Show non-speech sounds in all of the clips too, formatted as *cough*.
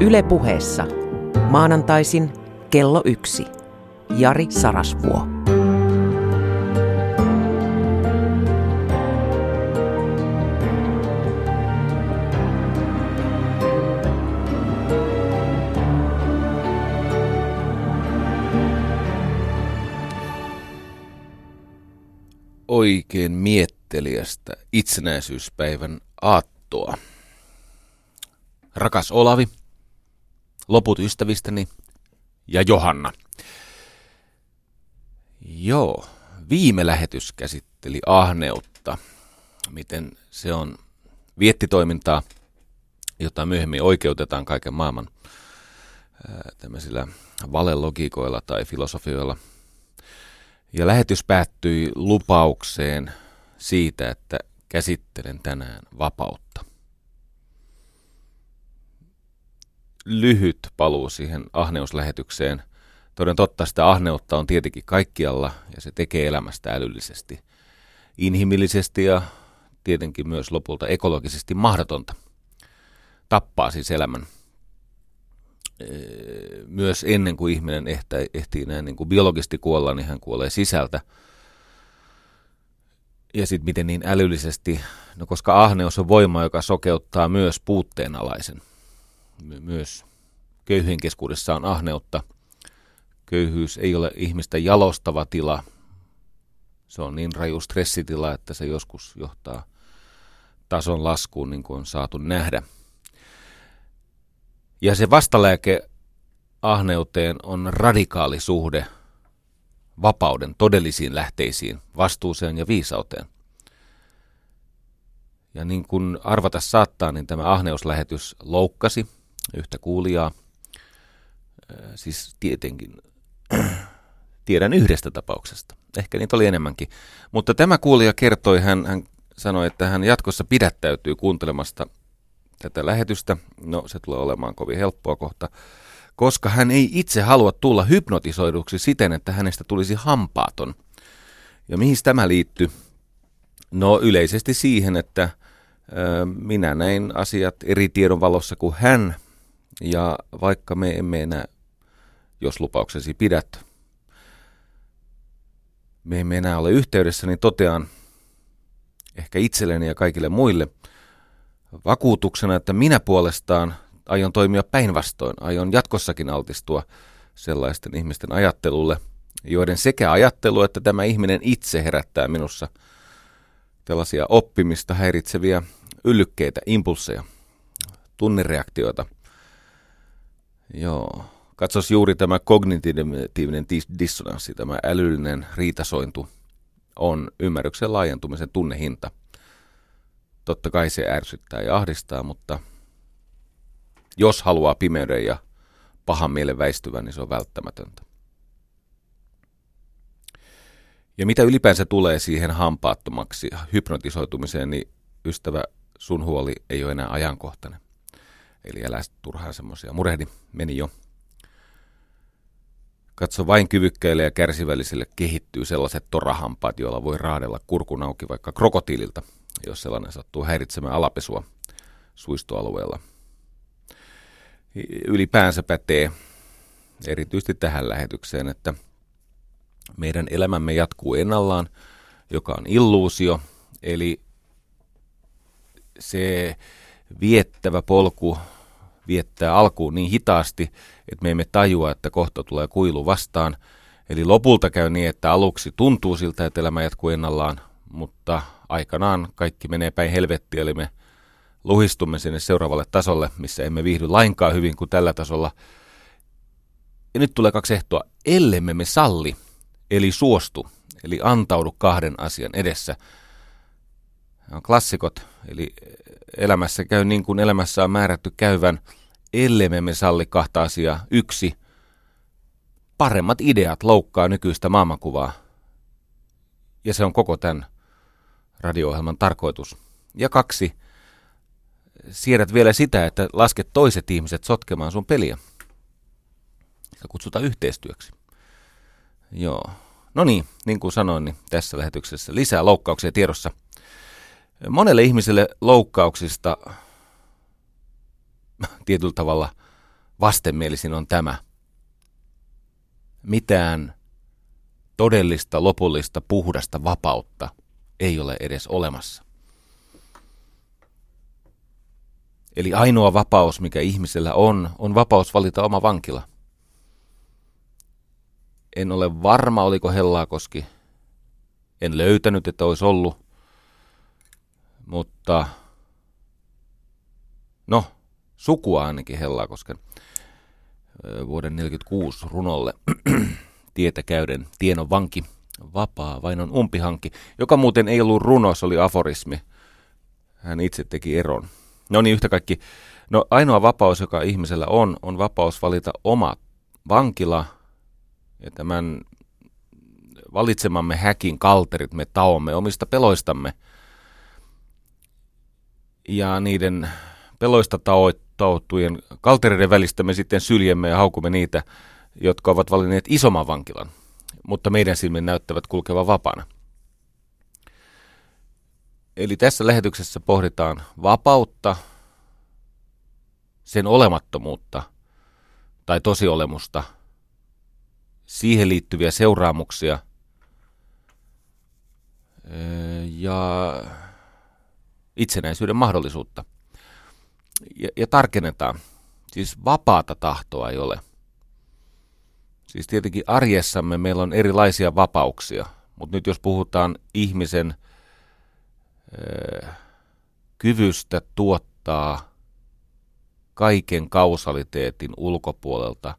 Yle puheessa. Maanantaisin kello yksi. Jari Sarasvuo. oikein mietteliästä itsenäisyyspäivän aattoa. Rakas Olavi, loput ystävistäni ja Johanna. Joo, viime lähetys käsitteli ahneutta, miten se on viettitoimintaa, jota myöhemmin oikeutetaan kaiken maailman tämmöisillä valelogiikoilla tai filosofioilla – ja lähetys päättyi lupaukseen siitä, että käsittelen tänään vapautta. Lyhyt paluu siihen ahneuslähetykseen. Toden totta sitä ahneutta on tietenkin kaikkialla ja se tekee elämästä älyllisesti, inhimillisesti ja tietenkin myös lopulta ekologisesti mahdotonta. Tappaa siis elämän myös ennen kuin ihminen ehtä, ehtii näin niin kuin biologisesti kuolla, niin hän kuolee sisältä. Ja sitten miten niin älyllisesti, no koska ahneus on voima, joka sokeuttaa myös puutteenalaisen. My- myös köyhien keskuudessa on ahneutta. Köyhyys ei ole ihmistä jalostava tila. Se on niin raju stressitila, että se joskus johtaa tason laskuun, niin kuin on saatu nähdä – ja se vastalääke ahneuteen on radikaali suhde vapauden todellisiin lähteisiin, vastuuseen ja viisauteen. Ja niin kuin arvata saattaa, niin tämä ahneuslähetys loukkasi yhtä kuulijaa. Siis tietenkin *clears throat* tiedän yhdestä tapauksesta. Ehkä niitä oli enemmänkin. Mutta tämä kuulija kertoi, hän, hän sanoi, että hän jatkossa pidättäytyy kuuntelemasta tätä lähetystä. No, se tulee olemaan kovin helppoa kohta, koska hän ei itse halua tulla hypnotisoiduksi siten, että hänestä tulisi hampaaton. Ja mihin tämä liittyy? No yleisesti siihen, että ö, minä näin asiat eri tiedon valossa kuin hän, ja vaikka me emme enää, jos lupauksesi pidät, me emme enää ole yhteydessä, niin totean ehkä itselleni ja kaikille muille – vakuutuksena, että minä puolestaan aion toimia päinvastoin, aion jatkossakin altistua sellaisten ihmisten ajattelulle, joiden sekä ajattelu että tämä ihminen itse herättää minussa tällaisia oppimista häiritseviä yllykkeitä, impulseja, tunnereaktioita. Joo. Katsos juuri tämä kognitiivinen dissonanssi, tämä älyllinen riitasointu on ymmärryksen laajentumisen tunnehinta – Totta kai se ärsyttää ja ahdistaa, mutta jos haluaa pimeyden ja pahan mielen väistyvän, niin se on välttämätöntä. Ja mitä ylipäänsä tulee siihen hampaattomaksi hypnotisoitumiseen, niin ystävä, sun huoli ei ole enää ajankohtainen. Eli älä turhaan semmoisia. Murehdi, meni jo. Katso vain kyvykkäille ja kärsivällisille kehittyy sellaiset torahampaat, joilla voi raadella kurkun auki vaikka krokotiililta – jos sellainen sattuu häiritsemään alapesua suistoalueella. Ylipäänsä pätee erityisesti tähän lähetykseen, että meidän elämämme jatkuu ennallaan, joka on illuusio, eli se viettävä polku viettää alkuun niin hitaasti, että me emme tajua, että kohta tulee kuilu vastaan. Eli lopulta käy niin, että aluksi tuntuu siltä, että elämä jatkuu ennallaan, mutta aikanaan kaikki menee päin helvettiä, eli me luhistumme sinne seuraavalle tasolle, missä emme viihdy lainkaan hyvin kuin tällä tasolla. Ja nyt tulee kaksi ehtoa. Ellemme me salli, eli suostu, eli antaudu kahden asian edessä. On klassikot, eli elämässä käy niin kuin elämässä on määrätty käyvän, ellemme me salli kahta asiaa. Yksi, paremmat ideat loukkaa nykyistä maailmankuvaa. Ja se on koko tämän radio-ohjelman tarkoitus. Ja kaksi, siedät vielä sitä, että lasket toiset ihmiset sotkemaan sun peliä. Se kutsutaan yhteistyöksi. Joo. No niin, niin kuin sanoin, niin tässä lähetyksessä lisää loukkauksia tiedossa. Monelle ihmiselle loukkauksista *laughs* tietyllä tavalla vastenmielisin on tämä. Mitään todellista, lopullista, puhdasta vapautta ei ole edes olemassa. Eli ainoa vapaus, mikä ihmisellä on, on vapaus valita oma vankila. En ole varma, oliko Hellaakoski. En löytänyt, että olisi ollut. Mutta no, sukua ainakin Hellaakosken vuoden 1946 runolle *clears throat* tietä käyden tienon vanki, vapaa vainon umpihanki, joka muuten ei ollut runo, se oli aforismi. Hän itse teki eron. No niin, yhtä kaikki. No ainoa vapaus, joka ihmisellä on, on vapaus valita oma vankila. Ja tämän valitsemamme häkin kalterit me taomme omista peloistamme. Ja niiden peloista taottujen kaltereiden välistä me sitten syljemme ja haukumme niitä, jotka ovat valinneet isomman vankilan, mutta meidän silmin näyttävät kulkevan vapaana. Eli tässä lähetyksessä pohditaan vapautta, sen olemattomuutta tai tosiolemusta, siihen liittyviä seuraamuksia ja itsenäisyyden mahdollisuutta. Ja, ja tarkennetaan, siis vapaata tahtoa ei ole. Siis tietenkin arjessamme meillä on erilaisia vapauksia, mutta nyt jos puhutaan ihmisen kyvystä tuottaa kaiken kausaliteetin ulkopuolelta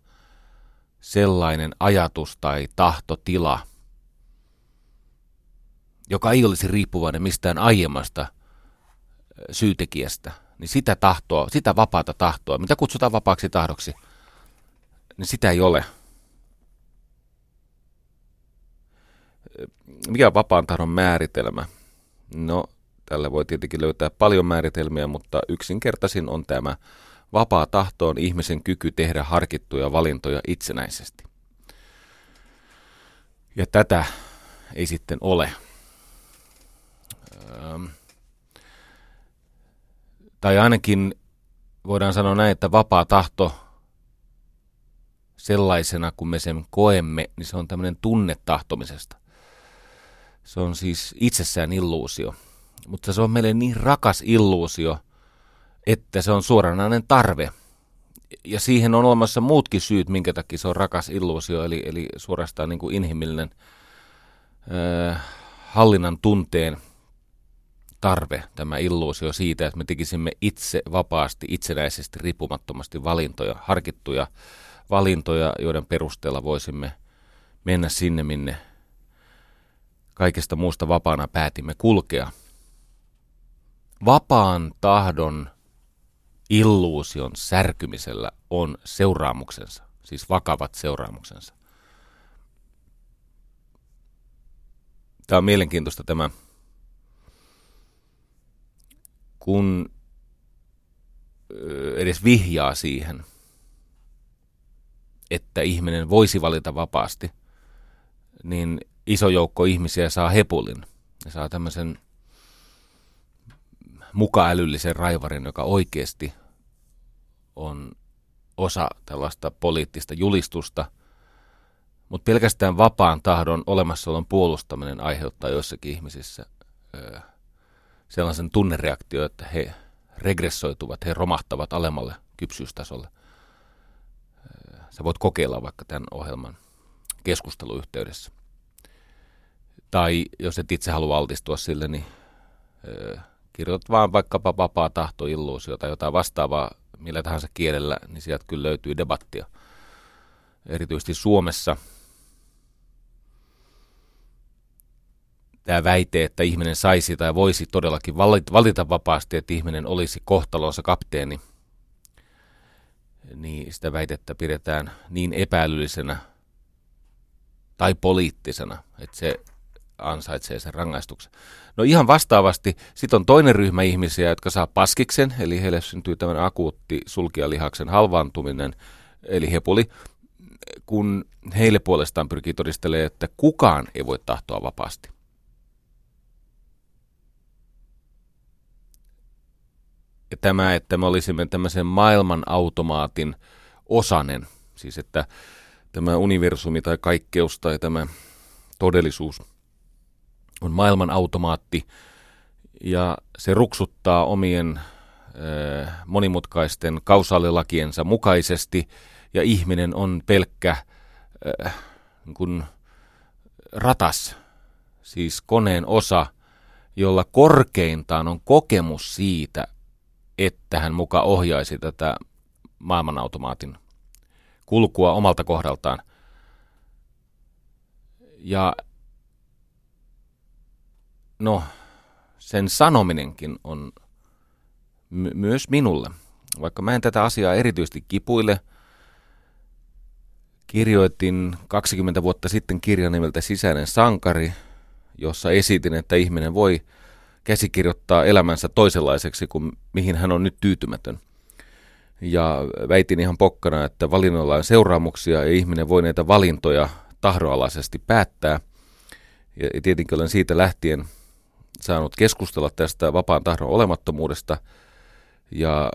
sellainen ajatus tai tahtotila, joka ei olisi riippuvainen mistään aiemmasta syytekijästä, niin sitä tahtoa, sitä vapaata tahtoa, mitä kutsutaan vapaaksi tahdoksi, niin sitä ei ole. Mikä on vapaan tahdon määritelmä? No, Tällä voi tietenkin löytää paljon määritelmiä, mutta yksinkertaisin on tämä. Vapaa tahto on ihmisen kyky tehdä harkittuja valintoja itsenäisesti. Ja tätä ei sitten ole. Ähm. Tai ainakin voidaan sanoa näin, että vapaa tahto sellaisena, kun me sen koemme, niin se on tämmöinen tunnetahtomisesta. Se on siis itsessään illuusio mutta se on meille niin rakas illuusio, että se on suoranainen tarve. Ja siihen on olemassa muutkin syyt, minkä takia se on rakas illuusio, eli, eli suorastaan niin kuin inhimillinen äh, hallinnan tunteen tarve, tämä illuusio siitä, että me tekisimme itse vapaasti, itsenäisesti, riippumattomasti valintoja, harkittuja valintoja, joiden perusteella voisimme mennä sinne, minne kaikesta muusta vapaana päätimme kulkea – vapaan tahdon illuusion särkymisellä on seuraamuksensa, siis vakavat seuraamuksensa. Tämä on mielenkiintoista tämä, kun edes vihjaa siihen, että ihminen voisi valita vapaasti, niin iso joukko ihmisiä saa hepulin. Ne saa tämmöisen mukaälyllisen raivarin, joka oikeasti on osa tällaista poliittista julistusta, mutta pelkästään vapaan tahdon olemassaolon puolustaminen aiheuttaa joissakin ihmisissä sellaisen tunnereaktio, että he regressoituvat, he romahtavat alemmalle kypsyystasolle. Sä voit kokeilla vaikka tämän ohjelman keskusteluyhteydessä. Tai jos et itse halua altistua sille, niin kirjoitat vaan vaikkapa vapaa tahto, illuusio tai jotain vastaavaa millä tahansa kielellä, niin sieltä kyllä löytyy debattia. Erityisesti Suomessa tämä väite, että ihminen saisi tai voisi todellakin valita vapaasti, että ihminen olisi kohtalonsa kapteeni, niin sitä väitettä pidetään niin epäälyllisenä tai poliittisena, että se ansaitsee sen rangaistuksen. No ihan vastaavasti, sitten on toinen ryhmä ihmisiä, jotka saa paskiksen, eli heille syntyy tämmöinen akuutti sulkijalihaksen halvaantuminen, eli hepuli, kun heille puolestaan pyrkii todistelemaan, että kukaan ei voi tahtoa vapaasti. Ja tämä, että me olisimme tämmöisen maailman automaatin osanen. Siis että tämä universumi tai kaikkeus tai tämä todellisuus on maailman automaatti ja se ruksuttaa omien äh, monimutkaisten kausaalilakiensa mukaisesti ja ihminen on pelkkä äh, kun ratas, siis koneen osa, jolla korkeintaan on kokemus siitä, että hän muka ohjaisi tätä maailmanautomaatin kulkua omalta kohdaltaan. Ja no, sen sanominenkin on my- myös minulle. Vaikka mä en tätä asiaa erityisesti kipuille, kirjoitin 20 vuotta sitten kirjan nimeltä Sisäinen sankari, jossa esitin, että ihminen voi käsikirjoittaa elämänsä toisenlaiseksi kuin mihin hän on nyt tyytymätön. Ja väitin ihan pokkana, että valinnoilla on seuraamuksia ja ihminen voi näitä valintoja tahdoalaisesti päättää. Ja tietenkin olen siitä lähtien saanut keskustella tästä vapaan tahdon olemattomuudesta. Ja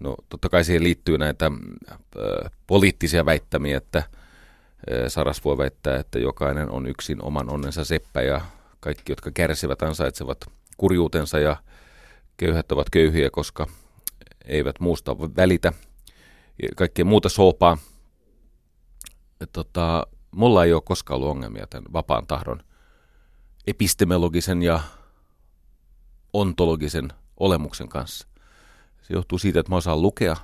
no, totta kai siihen liittyy näitä äh, poliittisia väittämiä, että äh, Saras voi väittää, että jokainen on yksin oman onnensa seppä ja kaikki, jotka kärsivät, ansaitsevat kurjuutensa ja köyhät ovat köyhiä, koska eivät muusta välitä kaikkea muuta soopaa. Tota, mulla ei ole koskaan ollut ongelmia tämän vapaan tahdon epistemologisen ja ontologisen olemuksen kanssa. Se johtuu siitä, että mä osaan lukea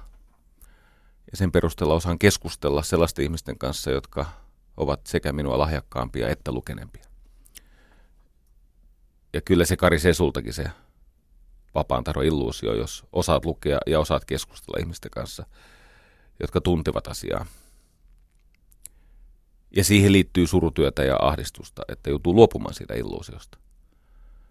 ja sen perusteella osaan keskustella sellaisten ihmisten kanssa, jotka ovat sekä minua lahjakkaampia että lukeneempia. Ja kyllä se karisee sultakin se vapaan tahdon illuusio, jos osaat lukea ja osaat keskustella ihmisten kanssa, jotka tuntevat asiaa. Ja siihen liittyy surutyötä ja ahdistusta, että joutuu luopumaan siitä illuusiosta.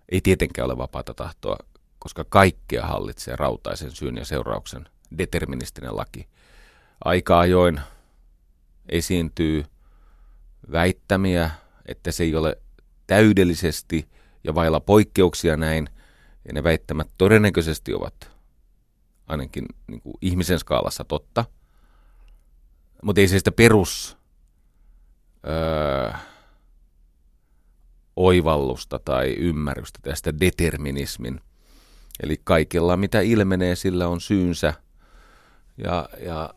Ei tietenkään ole vapaata tahtoa, koska kaikkea hallitsee rautaisen syyn ja seurauksen deterministinen laki. Aika ajoin esiintyy väittämiä, että se ei ole täydellisesti ja vailla poikkeuksia näin, ja ne väittämät todennäköisesti ovat ainakin niin kuin ihmisen skaalassa totta, mutta ei se sitä perus öö, oivallusta tai ymmärrystä tästä determinismin. Eli kaikella, mitä ilmenee, sillä on syynsä. Ja, ja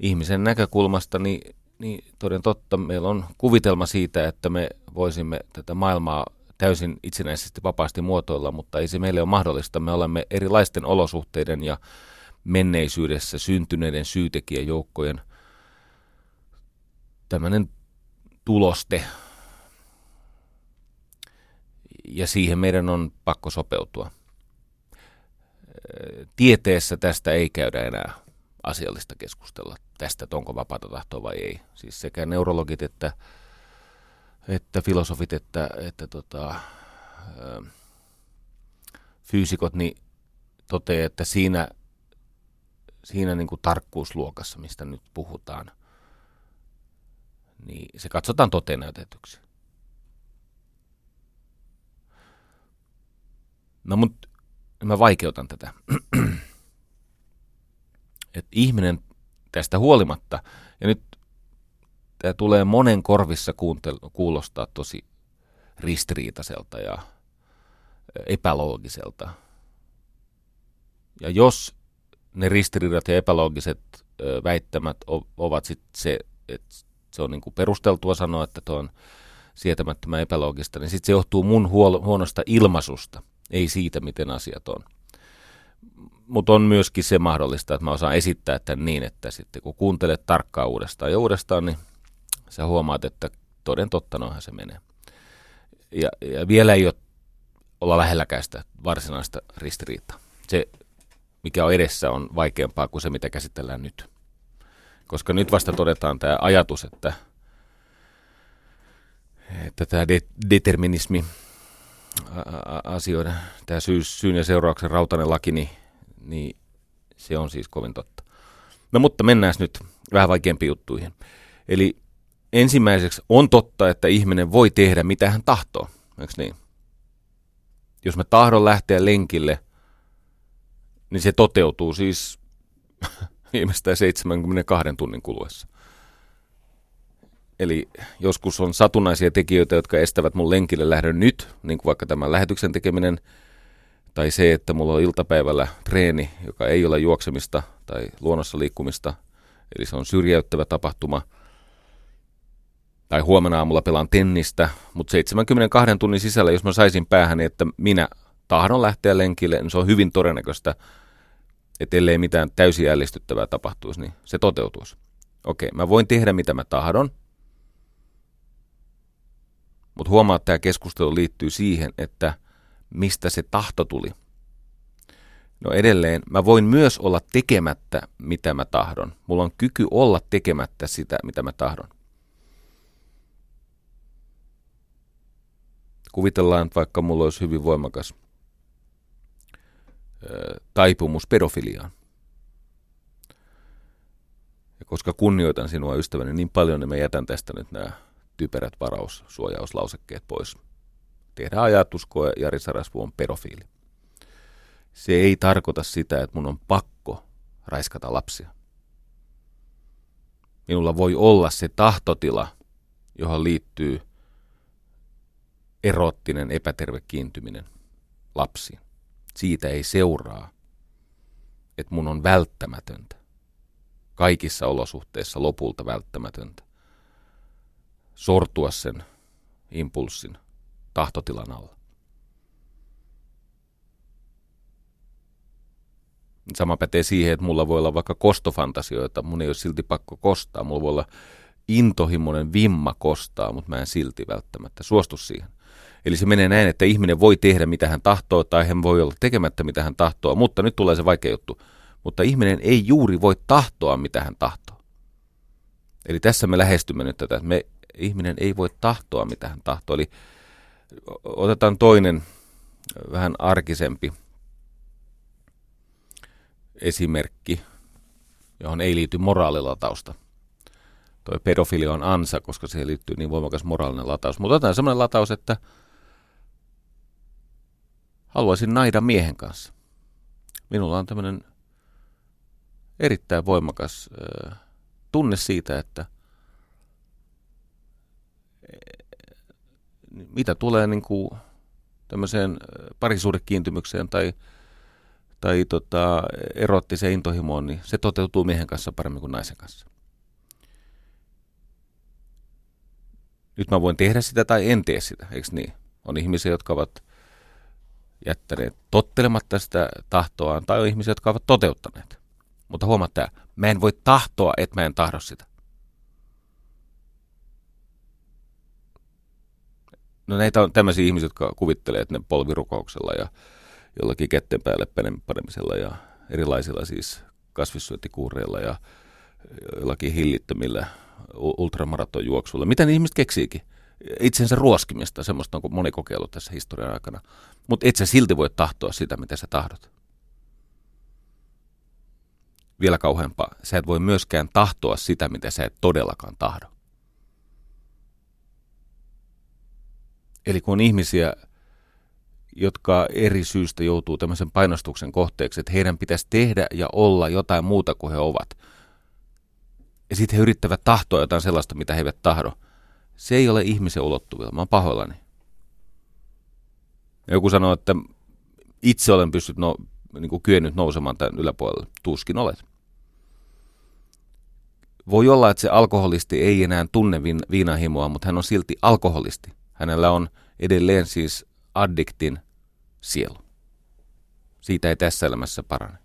ihmisen näkökulmasta, niin, niin toden totta, meillä on kuvitelma siitä, että me voisimme tätä maailmaa täysin itsenäisesti vapaasti muotoilla, mutta ei se meille ole mahdollista. Me olemme erilaisten olosuhteiden ja menneisyydessä syntyneiden syytekijäjoukkojen tämmöinen tuloste. Ja siihen meidän on pakko sopeutua. Tieteessä tästä ei käydä enää asiallista keskustella tästä, että onko vapaata tahtoa vai ei. Siis sekä neurologit että, että filosofit että, että tota, fyysikot niin toteaa, että siinä, siinä niin kuin tarkkuusluokassa, mistä nyt puhutaan, niin se katsotaan toteen näytetyksi. No mutta mä vaikeutan tätä. Että ihminen tästä huolimatta, ja nyt tämä tulee monen korvissa kuuntel- kuulostaa tosi ristiriitaiselta ja epäloogiselta. Ja jos ne ristiriidat ja epäloogiset väittämät ovat sitten se, että se on niinku perusteltua sanoa, että tuo on sietämättömän epäloogista, niin sitten se johtuu mun huonosta ilmaisusta, ei siitä, miten asiat on mutta on myöskin se mahdollista, että mä osaan esittää tämän niin, että sitten kun kuuntelet tarkkaan uudestaan ja uudestaan, niin sä huomaat, että toden totta noinhan se menee. Ja, ja vielä ei ole olla lähelläkään sitä varsinaista ristiriitaa. Se, mikä on edessä, on vaikeampaa kuin se, mitä käsitellään nyt. Koska nyt vasta todetaan tämä ajatus, että, että tämä de- determinismi asioiden, tämä syy, syyn ja seurauksen rautainen laki, niin niin se on siis kovin totta. No mutta mennään nyt vähän vaikeampiin juttuihin. Eli ensimmäiseksi on totta, että ihminen voi tehdä mitä hän tahtoo, eikö niin? Jos mä tahdon lähteä lenkille, niin se toteutuu siis *laughs* viimeistään 72 tunnin kuluessa. Eli joskus on satunnaisia tekijöitä, jotka estävät mun lenkille lähdön nyt, niin kuin vaikka tämän lähetyksen tekeminen, tai se, että mulla on iltapäivällä treeni, joka ei ole juoksemista tai luonnossa liikkumista, eli se on syrjäyttävä tapahtuma. Tai huomenna aamulla pelaan tennistä, mutta 72 tunnin sisällä, jos mä saisin päähän, että minä tahdon lähteä lenkille, niin se on hyvin todennäköistä, että ellei mitään täysin jällistyttävää tapahtuisi, niin se toteutuisi. Okei, mä voin tehdä mitä mä tahdon, mutta huomaa, että tämä keskustelu liittyy siihen, että mistä se tahto tuli. No edelleen, mä voin myös olla tekemättä, mitä mä tahdon. Mulla on kyky olla tekemättä sitä, mitä mä tahdon. Kuvitellaan, että vaikka mulla olisi hyvin voimakas taipumus pedofiliaan. Ja koska kunnioitan sinua ystäväni niin paljon, niin mä jätän tästä nyt nämä typerät varaussuojauslausekkeet pois. Tehdään ajatuskoe, Jari Sarasvu on pedofiili. Se ei tarkoita sitä, että mun on pakko raiskata lapsia. Minulla voi olla se tahtotila, johon liittyy erottinen epäterve kiintyminen lapsiin. Siitä ei seuraa, että mun on välttämätöntä, kaikissa olosuhteissa lopulta välttämätöntä, sortua sen impulssin tahtotilan alla. Sama pätee siihen, että mulla voi olla vaikka kostofantasioita, mun ei ole silti pakko kostaa. Mulla voi olla intohimoinen vimma kostaa, mutta mä en silti välttämättä suostu siihen. Eli se menee näin, että ihminen voi tehdä mitä hän tahtoo tai hän voi olla tekemättä mitä hän tahtoo, mutta nyt tulee se vaikea juttu. Mutta ihminen ei juuri voi tahtoa mitä hän tahtoo. Eli tässä me lähestymme nyt tätä, me, ihminen ei voi tahtoa mitä hän tahtoo. Eli otetaan toinen vähän arkisempi esimerkki, johon ei liity moraalilatausta. Toi pedofilia on ansa, koska siihen liittyy niin voimakas moraalinen lataus. Mutta otetaan sellainen lataus, että haluaisin naida miehen kanssa. Minulla on tämmöinen erittäin voimakas äh, tunne siitä, että mitä tulee niin kuin tämmöiseen parisuudekiintymykseen tai, tai tota, erottiseen intohimoon, niin se toteutuu miehen kanssa paremmin kuin naisen kanssa. Nyt mä voin tehdä sitä tai en tee sitä, eikö niin? On ihmisiä, jotka ovat jättäneet tottelematta sitä tahtoaan, tai on ihmisiä, jotka ovat toteuttaneet. Mutta huomaa tämä, mä en voi tahtoa, että mä en tahdo sitä. No näitä on tämmöisiä ihmisiä, jotka kuvittelee, että ne polvirukouksella ja jollakin ketten päälle panemisella ja erilaisilla siis kasvissyöntikuureilla ja jollakin hillittömillä ultramaratonjuoksuilla. Mitä ne ihmiset keksiikin? Itsensä ruoskimista, semmoista on moni kokeillut tässä historian aikana. Mutta et sä silti voi tahtoa sitä, mitä sä tahdot. Vielä kauheampaa, sä et voi myöskään tahtoa sitä, mitä sä et todellakaan tahdo. Eli kun on ihmisiä, jotka eri syystä joutuu tämmöisen painostuksen kohteeksi, että heidän pitäisi tehdä ja olla jotain muuta kuin he ovat. Ja sitten he yrittävät tahtoa jotain sellaista, mitä he eivät tahdo. Se ei ole ihmisen ulottuvilla. Mä oon pahoillani. Joku sanoo, että itse olen pystynyt no, niin kuin kyennyt nousemaan tämän yläpuolelle. Tuskin olet. Voi olla, että se alkoholisti ei enää tunne viinahimoa, mutta hän on silti alkoholisti. Hänellä on edelleen siis addiktin sielu. Siitä ei tässä elämässä parane.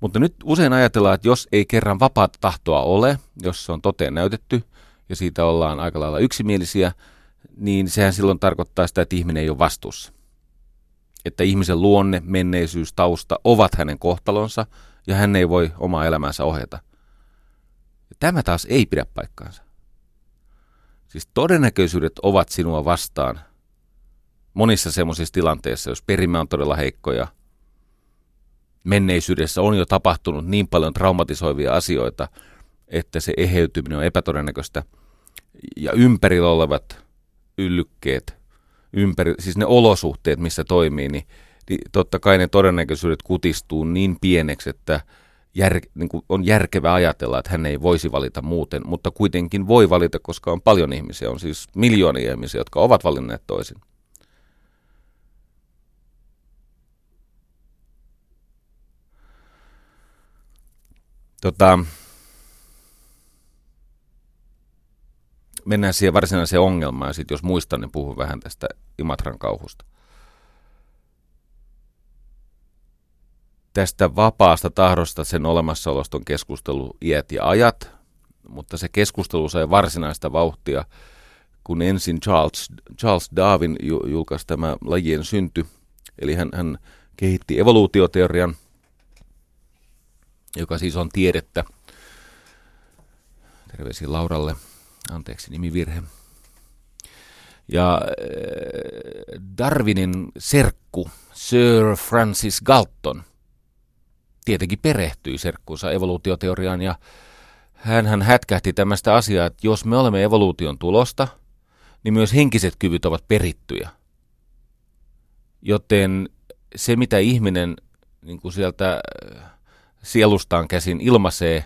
Mutta nyt usein ajatellaan, että jos ei kerran vapaata tahtoa ole, jos se on toteen näytetty ja siitä ollaan aika lailla yksimielisiä, niin sehän silloin tarkoittaa sitä, että ihminen ei ole vastuussa. Että ihmisen luonne, menneisyys, tausta ovat hänen kohtalonsa ja hän ei voi omaa elämäänsä ohjata. Tämä taas ei pidä paikkaansa. Siis todennäköisyydet ovat sinua vastaan monissa semmoisissa tilanteissa, jos perimä on todella heikko ja menneisyydessä on jo tapahtunut niin paljon traumatisoivia asioita, että se eheytyminen on epätodennäköistä. Ja ympärillä olevat yllykkeet, ympäri, siis ne olosuhteet, missä toimii, niin niin totta kai ne todennäköisyydet kutistuu niin pieneksi, että jär, niin kuin on järkevää ajatella, että hän ei voisi valita muuten, mutta kuitenkin voi valita, koska on paljon ihmisiä, on siis miljoonia ihmisiä, jotka ovat valinneet toisin. Tota, mennään siihen varsinaiseen ongelmaan, ja sitten jos muistan, niin puhun vähän tästä Imatran kauhusta. Tästä vapaasta tahdosta sen olemassaolosta on keskustelu iät ja ajat, mutta se keskustelu sai varsinaista vauhtia, kun ensin Charles, Charles Darwin julkaisi tämä lajien synty, eli hän, hän kehitti evoluutioteorian, joka siis on tiedettä. Terveisiä Lauralle. Anteeksi, nimivirhe. Ja äh, Darwinin serkku Sir Francis Galton tietenkin perehtyi serkkuunsa evoluutioteoriaan ja hän hätkähti tämmöistä asiaa, että jos me olemme evoluution tulosta, niin myös henkiset kyvyt ovat perittyjä. Joten se, mitä ihminen niin kuin sieltä äh, sielustaan käsin ilmaisee,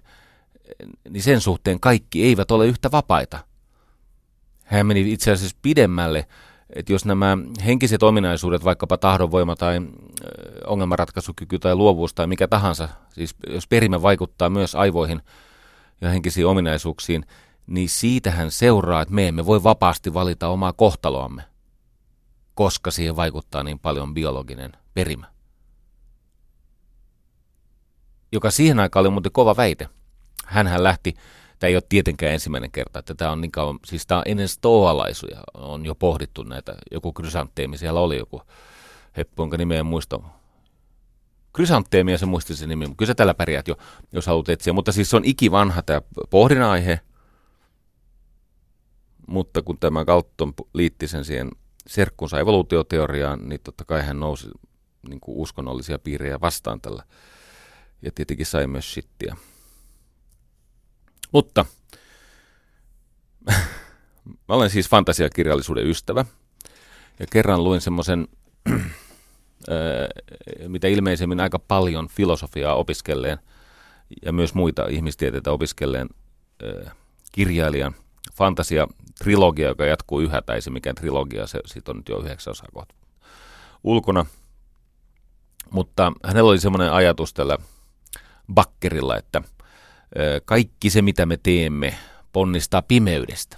niin sen suhteen kaikki eivät ole yhtä vapaita. Hän meni itse asiassa pidemmälle, että jos nämä henkiset ominaisuudet, vaikkapa tahdonvoima tai ongelmanratkaisukyky tai luovuus tai mikä tahansa, siis jos perimä vaikuttaa myös aivoihin ja henkisiin ominaisuuksiin, niin siitähän seuraa, että me emme voi vapaasti valita omaa kohtaloamme, koska siihen vaikuttaa niin paljon biologinen perimä joka siihen aikaan oli muuten kova väite. Hänhän lähti, tämä ei ole tietenkään ensimmäinen kerta, että tämä on niin kauan, siis tämä on ennen stoalaisuja, on jo pohdittu näitä, joku krysanteemi, siellä oli joku heppu, jonka nimeä en muista. Krysanteemia se muisti se nimi, mutta kyllä sä tällä pärjäät jo, jos haluat etsiä. Mutta siis se on ikivanha tämä pohdin aihe, mutta kun tämä Galton liitti sen siihen serkkunsa evoluutioteoriaan, niin totta kai hän nousi niin kuin uskonnollisia piirejä vastaan tällä ja tietenkin sai myös shittiä. Mutta mä olen siis fantasiakirjallisuuden ystävä. Ja kerran luin semmoisen, *clears throat* mitä ilmeisemmin aika paljon filosofiaa opiskelleen ja myös muita ihmistieteitä opiskelleen kirjailijan fantasia-trilogia, joka jatkuu yhä, tai se mikään trilogia, se siitä on nyt jo yhdeksän osaa kohta ulkona. Mutta hänellä oli semmoinen ajatus tällä bakkerilla, että kaikki se, mitä me teemme, ponnistaa pimeydestä.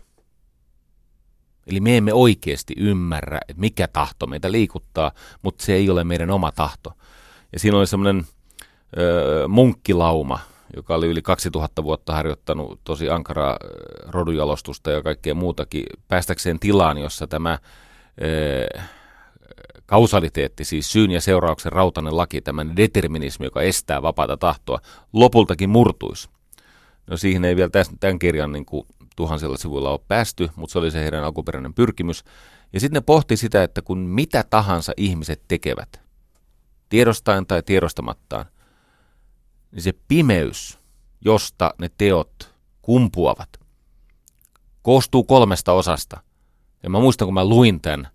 Eli me emme oikeasti ymmärrä, mikä tahto meitä liikuttaa, mutta se ei ole meidän oma tahto. Ja siinä oli semmoinen munkkilauma, joka oli yli 2000 vuotta harjoittanut tosi ankaraa rodujalostusta ja kaikkea muutakin, päästäkseen tilaan, jossa tämä ö, kausaliteetti, siis syyn ja seurauksen rautainen laki, tämän determinismi, joka estää vapaata tahtoa, lopultakin murtuisi. No siihen ei vielä tämän kirjan niin kuin tuhansilla sivuilla ole päästy, mutta se oli se heidän alkuperäinen pyrkimys. Ja sitten ne pohti sitä, että kun mitä tahansa ihmiset tekevät, tiedostaen tai tiedostamattaan, niin se pimeys, josta ne teot kumpuavat, koostuu kolmesta osasta. Ja mä muistan, kun mä luin tämän,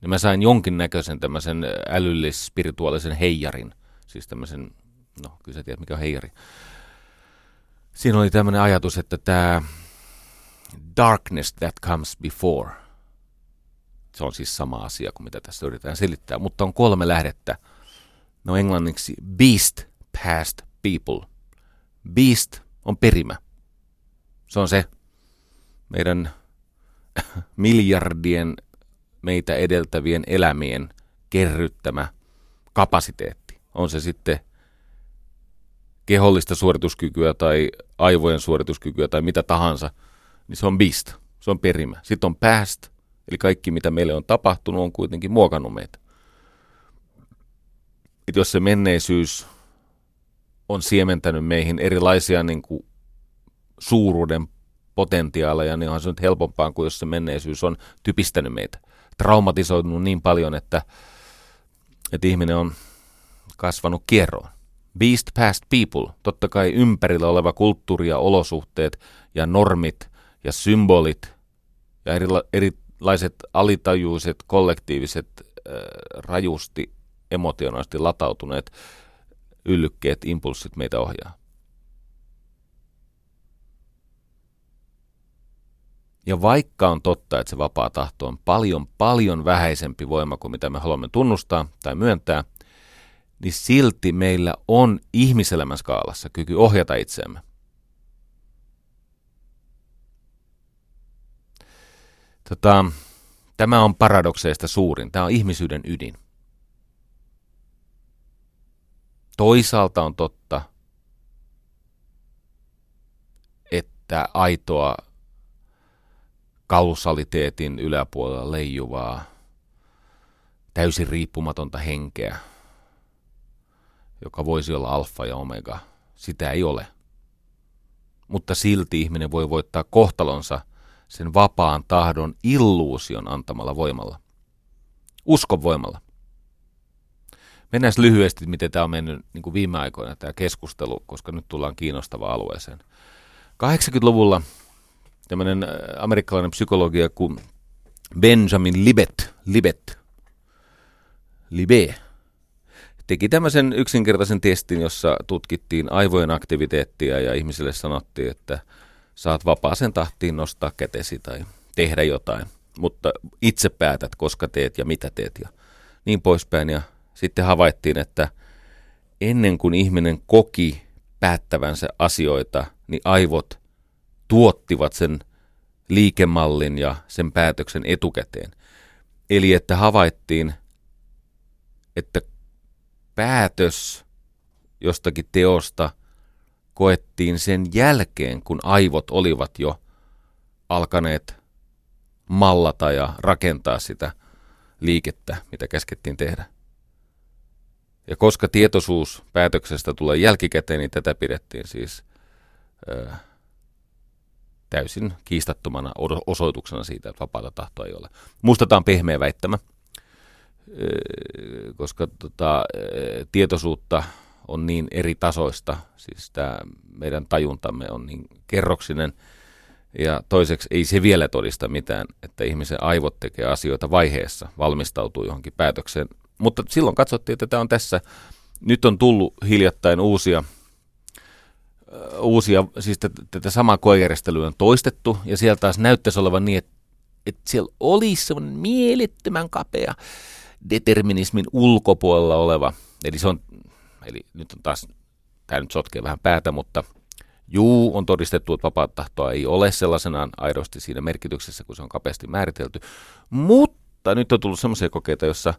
niin mä sain jonkinnäköisen tämmöisen älyllis-spirituaalisen heijarin. Siis tämmöisen, no kyllä sä tiedät mikä on heijari. Siinä oli tämmöinen ajatus, että tämä darkness that comes before, se on siis sama asia kuin mitä tässä yritetään selittää, mutta on kolme lähdettä. No englanniksi beast past people. Beast on perimä. Se on se meidän *laughs* miljardien meitä edeltävien elämien kerryttämä kapasiteetti. On se sitten kehollista suorituskykyä tai aivojen suorituskykyä tai mitä tahansa, niin se on beast, se on perimä. Sitten on past, eli kaikki mitä meille on tapahtunut on kuitenkin muokannut meitä. Et jos se menneisyys on siementänyt meihin erilaisia niin kuin suuruuden potentiaaleja, niin on se nyt helpompaa kuin jos se menneisyys on typistänyt meitä traumatisoitunut niin paljon, että, että ihminen on kasvanut kierroon. Beast past people, totta kai ympärillä oleva kulttuuri ja olosuhteet ja normit ja symbolit ja erila- erilaiset alitajuiset, kollektiiviset, äh, rajusti emotionaalisesti latautuneet yllykkeet, impulssit meitä ohjaa. Ja vaikka on totta, että se vapaa tahto on paljon, paljon vähäisempi voima kuin mitä me haluamme tunnustaa tai myöntää, niin silti meillä on ihmiselämän skaalassa kyky ohjata itseämme. Tota, tämä on paradokseista suurin. Tämä on ihmisyyden ydin. Toisaalta on totta, että aitoa kausaliteetin yläpuolella leijuvaa, täysin riippumatonta henkeä, joka voisi olla alfa ja omega, sitä ei ole. Mutta silti ihminen voi voittaa kohtalonsa sen vapaan tahdon illuusion antamalla voimalla. Uskon voimalla. Mennään lyhyesti, miten tämä on mennyt niin kuin viime aikoina tämä keskustelu, koska nyt tullaan kiinnostavaan alueeseen. 80-luvulla tämmöinen äh, amerikkalainen psykologia kuin Benjamin Libet, Libet, Libe, teki tämmöisen yksinkertaisen testin, jossa tutkittiin aivojen aktiviteettia ja ihmisille sanottiin, että saat vapaaseen tahtiin nostaa kätesi tai tehdä jotain, mutta itse päätät, koska teet ja mitä teet ja niin poispäin. Ja sitten havaittiin, että ennen kuin ihminen koki päättävänsä asioita, niin aivot tuottivat sen liikemallin ja sen päätöksen etukäteen. Eli että havaittiin, että päätös jostakin teosta koettiin sen jälkeen, kun aivot olivat jo alkaneet mallata ja rakentaa sitä liikettä, mitä käskettiin tehdä. Ja koska tietoisuus päätöksestä tulee jälkikäteen, niin tätä pidettiin siis ö, täysin kiistattomana osoituksena siitä, että vapaata tahtoa ei ole. Muistetaan pehmeä väittämä, koska tota, tietoisuutta on niin eri tasoista, siis tämä meidän tajuntamme on niin kerroksinen, ja toiseksi ei se vielä todista mitään, että ihmisen aivot tekee asioita vaiheessa, valmistautuu johonkin päätökseen. Mutta silloin katsottiin, että tämä on tässä. Nyt on tullut hiljattain uusia uusia, siis tätä samaa koejärjestelyä on toistettu, ja siellä taas näyttäisi olevan niin, että, että siellä olisi semmoinen mielettömän kapea determinismin ulkopuolella oleva, eli se on, eli nyt on taas, tämä nyt sotkee vähän päätä, mutta juu, on todistettu, että vapaa tahtoa ei ole sellaisenaan aidosti siinä merkityksessä, kun se on kapeasti määritelty, mutta nyt on tullut semmoisia kokeita, jossa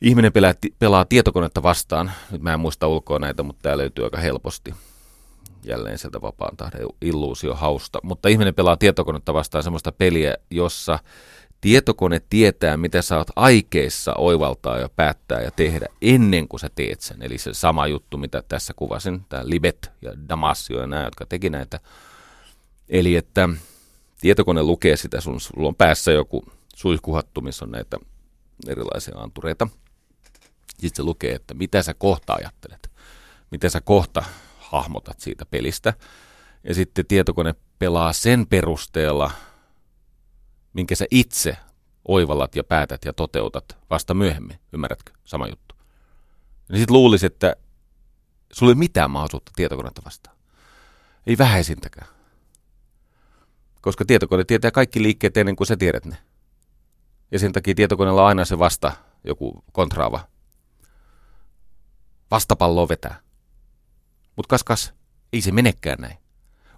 ihminen pelaa, pelaa tietokonetta vastaan, nyt mä en muista ulkoa näitä, mutta tämä löytyy aika helposti, jälleen sieltä vapaan tahden illuusiohausta. Mutta ihminen pelaa tietokonetta vastaan semmoista peliä, jossa tietokone tietää, mitä sä oot aikeissa oivaltaa ja päättää ja tehdä ennen kuin sä teet sen. Eli se sama juttu, mitä tässä kuvasin, tämä Libet ja Damasio ja nämä, jotka teki näitä. Eli että tietokone lukee sitä, sun, sulla on päässä joku suihkuhattu, missä on näitä erilaisia antureita. Sitten se lukee, että mitä sä kohta ajattelet, mitä sä kohta hahmotat siitä pelistä. Ja sitten tietokone pelaa sen perusteella, minkä sä itse oivallat ja päätät ja toteutat vasta myöhemmin. Ymmärrätkö? Sama juttu. Ja sitten luulisi, että sulla ei mitään mahdollisuutta tietokonetta vastaan. Ei vähäisintäkään. Koska tietokone tietää kaikki liikkeet ennen kuin sä tiedät ne. Ja sen takia tietokoneella on aina se vasta joku kontraava. Vastapallo vetää. Mutta kas kas, ei se menekään näin.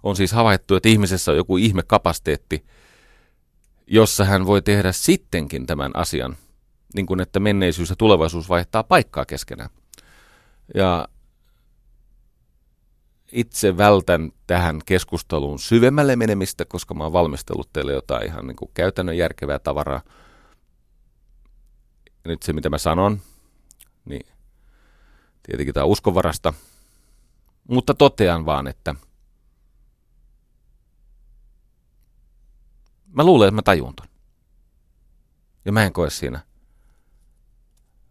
On siis havaittu, että ihmisessä on joku ihme kapasiteetti, jossa hän voi tehdä sittenkin tämän asian, niin kuin että menneisyys ja tulevaisuus vaihtaa paikkaa keskenään. Ja itse vältän tähän keskusteluun syvemmälle menemistä, koska mä oon valmistellut teille jotain ihan niin kuin käytännön järkevää tavaraa. Ja nyt se, mitä mä sanon, niin tietenkin tämä uskonvarasta – mutta totean vaan, että mä luulen, että mä tajun ton. Ja mä en koe siinä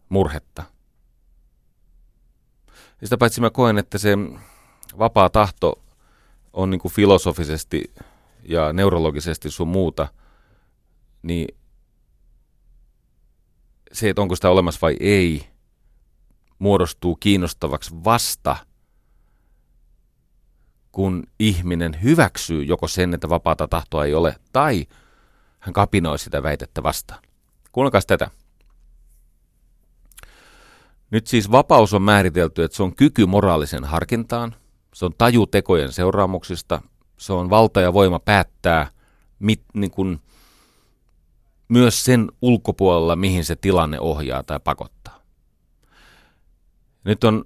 murhetta. Ja sitä paitsi mä koen, että se vapaa tahto on niin kuin filosofisesti ja neurologisesti sun muuta, niin se, että onko sitä olemassa vai ei, muodostuu kiinnostavaksi vasta, kun ihminen hyväksyy joko sen, että vapaata tahtoa ei ole, tai hän kapinoi sitä väitettä vastaan. Kuunnelkaa tätä. Nyt siis vapaus on määritelty, että se on kyky moraalisen harkintaan, se on taju tekojen seuraamuksista, se on valta ja voima päättää mit, niin kuin, myös sen ulkopuolella, mihin se tilanne ohjaa tai pakottaa. Nyt on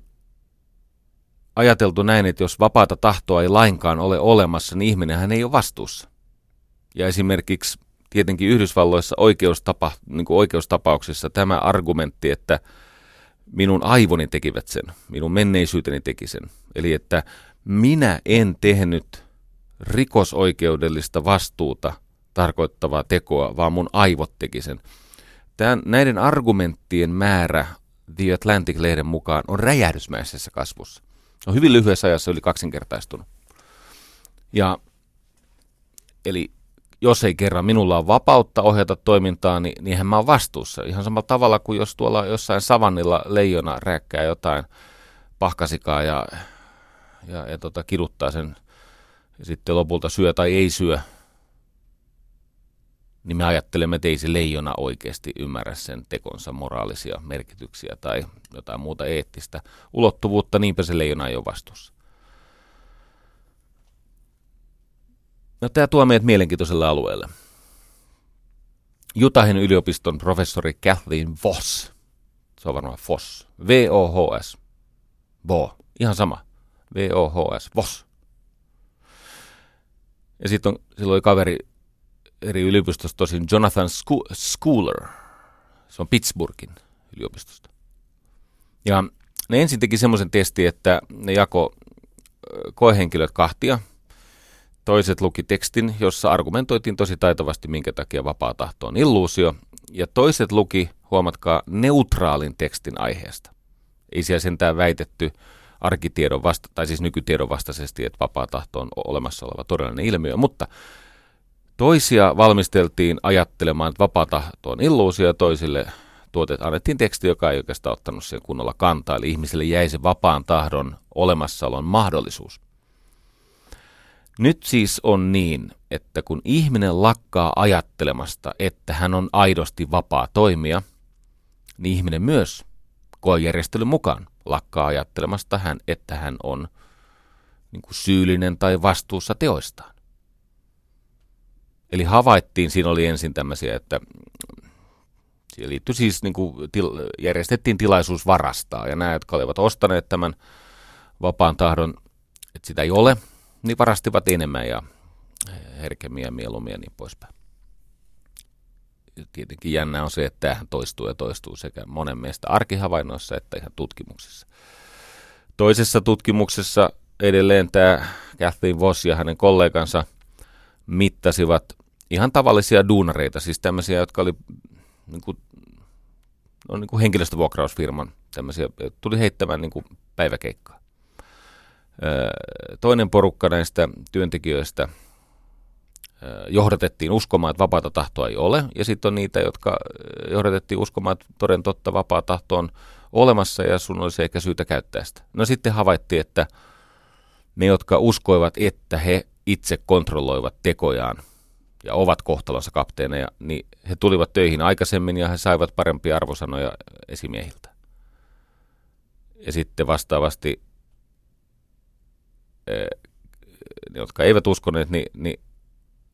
ajateltu näin, että jos vapaata tahtoa ei lainkaan ole olemassa, niin ihminenhän ei ole vastuussa. Ja esimerkiksi tietenkin Yhdysvalloissa oikeustapa, niin kuin oikeustapauksissa tämä argumentti, että minun aivoni tekivät sen, minun menneisyyteni teki sen. Eli että minä en tehnyt rikosoikeudellista vastuuta tarkoittavaa tekoa, vaan mun aivot teki sen. Tämän, näiden argumenttien määrä The Atlantic-lehden mukaan on räjähdysmäisessä kasvussa. On hyvin lyhyessä ajassa yli kaksinkertaistunut. Ja, eli jos ei kerran minulla on vapautta ohjata toimintaa, niin niinhän mä oon vastuussa. Ihan samalla tavalla kuin jos tuolla jossain savannilla leijona räkkää jotain pahkasikaa ja, ja, ja tota, kiduttaa sen ja sitten lopulta syö tai ei syö, niin me ajattelemme, että ei se leijona oikeasti ymmärrä sen tekonsa moraalisia merkityksiä tai jotain muuta eettistä ulottuvuutta, niinpä se leijona ei ole vastuussa. No tämä tuo meidät mielenkiintoiselle alueelle. Jutahin yliopiston professori Kathleen Voss, se on varmaan Voss, V-O-H-S, Bo, ihan sama, V-O-H-S, Voss. Ja sitten silloin oli kaveri eri yliopistosta tosin Jonathan Schooler, se on Pittsburghin yliopistosta. Ja ne ensin teki semmoisen testin, että ne jako koehenkilöt kahtia – Toiset luki tekstin, jossa argumentoitiin tosi taitavasti, minkä takia vapaa tahto on illuusio. Ja toiset luki, huomatkaa, neutraalin tekstin aiheesta. Ei siellä sentään väitetty arkitiedon vasta, tai siis nykytiedon vastaisesti, että vapaa tahto on olemassa oleva todellinen ilmiö, mutta toisia valmisteltiin ajattelemaan, että vapaa tahto on illuusio, ja toisille tuotet, annettiin teksti, joka ei oikeastaan ottanut sen kunnolla kantaa, eli ihmisille jäi se vapaan tahdon olemassaolon mahdollisuus. Nyt siis on niin, että kun ihminen lakkaa ajattelemasta, että hän on aidosti vapaa toimia, niin ihminen myös koejärjestelyn mukaan lakkaa ajattelemasta, hän, että hän on niin kuin syyllinen tai vastuussa teoistaan. Eli havaittiin, siinä oli ensin tämmöisiä, että siihen liittyi siis, niin kuin, til, järjestettiin tilaisuus varastaa, ja nämä, jotka olivat ostaneet tämän vapaan tahdon, että sitä ei ole – niin varastivat enemmän ja herkemmin ja mieluummin ja niin poispäin. Tietenkin jännä on se, että tämähän toistuu ja toistuu sekä monen meistä arkihavainnoissa että ihan tutkimuksissa. Toisessa tutkimuksessa edelleen tämä Kathleen Voss ja hänen kollegansa mittasivat ihan tavallisia duunareita, siis tämmöisiä, jotka oli niin kuin, no, niin kuin henkilöstövuokrausfirman, tämmöisiä, tuli heittämään niin kuin päiväkeikkaa. Toinen porukka näistä työntekijöistä johdatettiin uskomaan, että vapaata tahtoa ei ole, ja sitten on niitä, jotka johdatettiin uskomaan, että toden totta vapaa tahto on olemassa ja sun olisi ehkä syytä käyttää sitä. No sitten havaittiin, että ne, jotka uskoivat, että he itse kontrolloivat tekojaan ja ovat kohtalonsa kapteeneja, niin he tulivat töihin aikaisemmin ja he saivat parempia arvosanoja esimiehiltä. Ja sitten vastaavasti jotka eivät uskoneet, niin, niin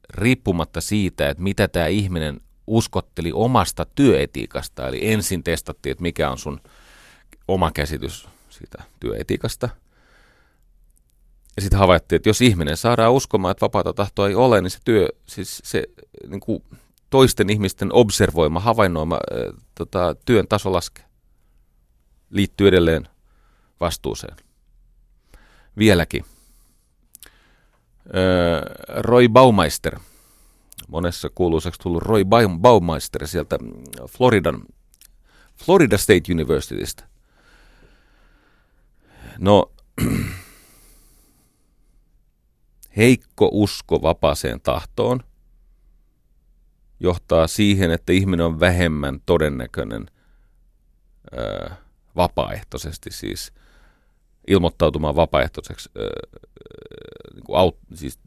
riippumatta siitä, että mitä tämä ihminen uskotteli omasta työetiikasta, eli ensin testattiin, että mikä on sun oma käsitys siitä työetiikasta, ja sitten havaittiin, että jos ihminen saadaan uskomaan, että vapaata tahtoa ei ole, niin se työ, siis se niin kuin toisten ihmisten observoima, havainnoima äh, tota, työn taso laskee. Liittyy edelleen vastuuseen. Vieläkin Roy Baumeister, monessa kuuluisaksi tullut Roy Baumeister sieltä Floridan, Florida State Universitystä. No, *clears throat* heikko usko vapaaseen tahtoon johtaa siihen, että ihminen on vähemmän todennäköinen ö, vapaaehtoisesti siis ilmoittautumaan vapaaehtoiseksi ö, niin kuin aut, siis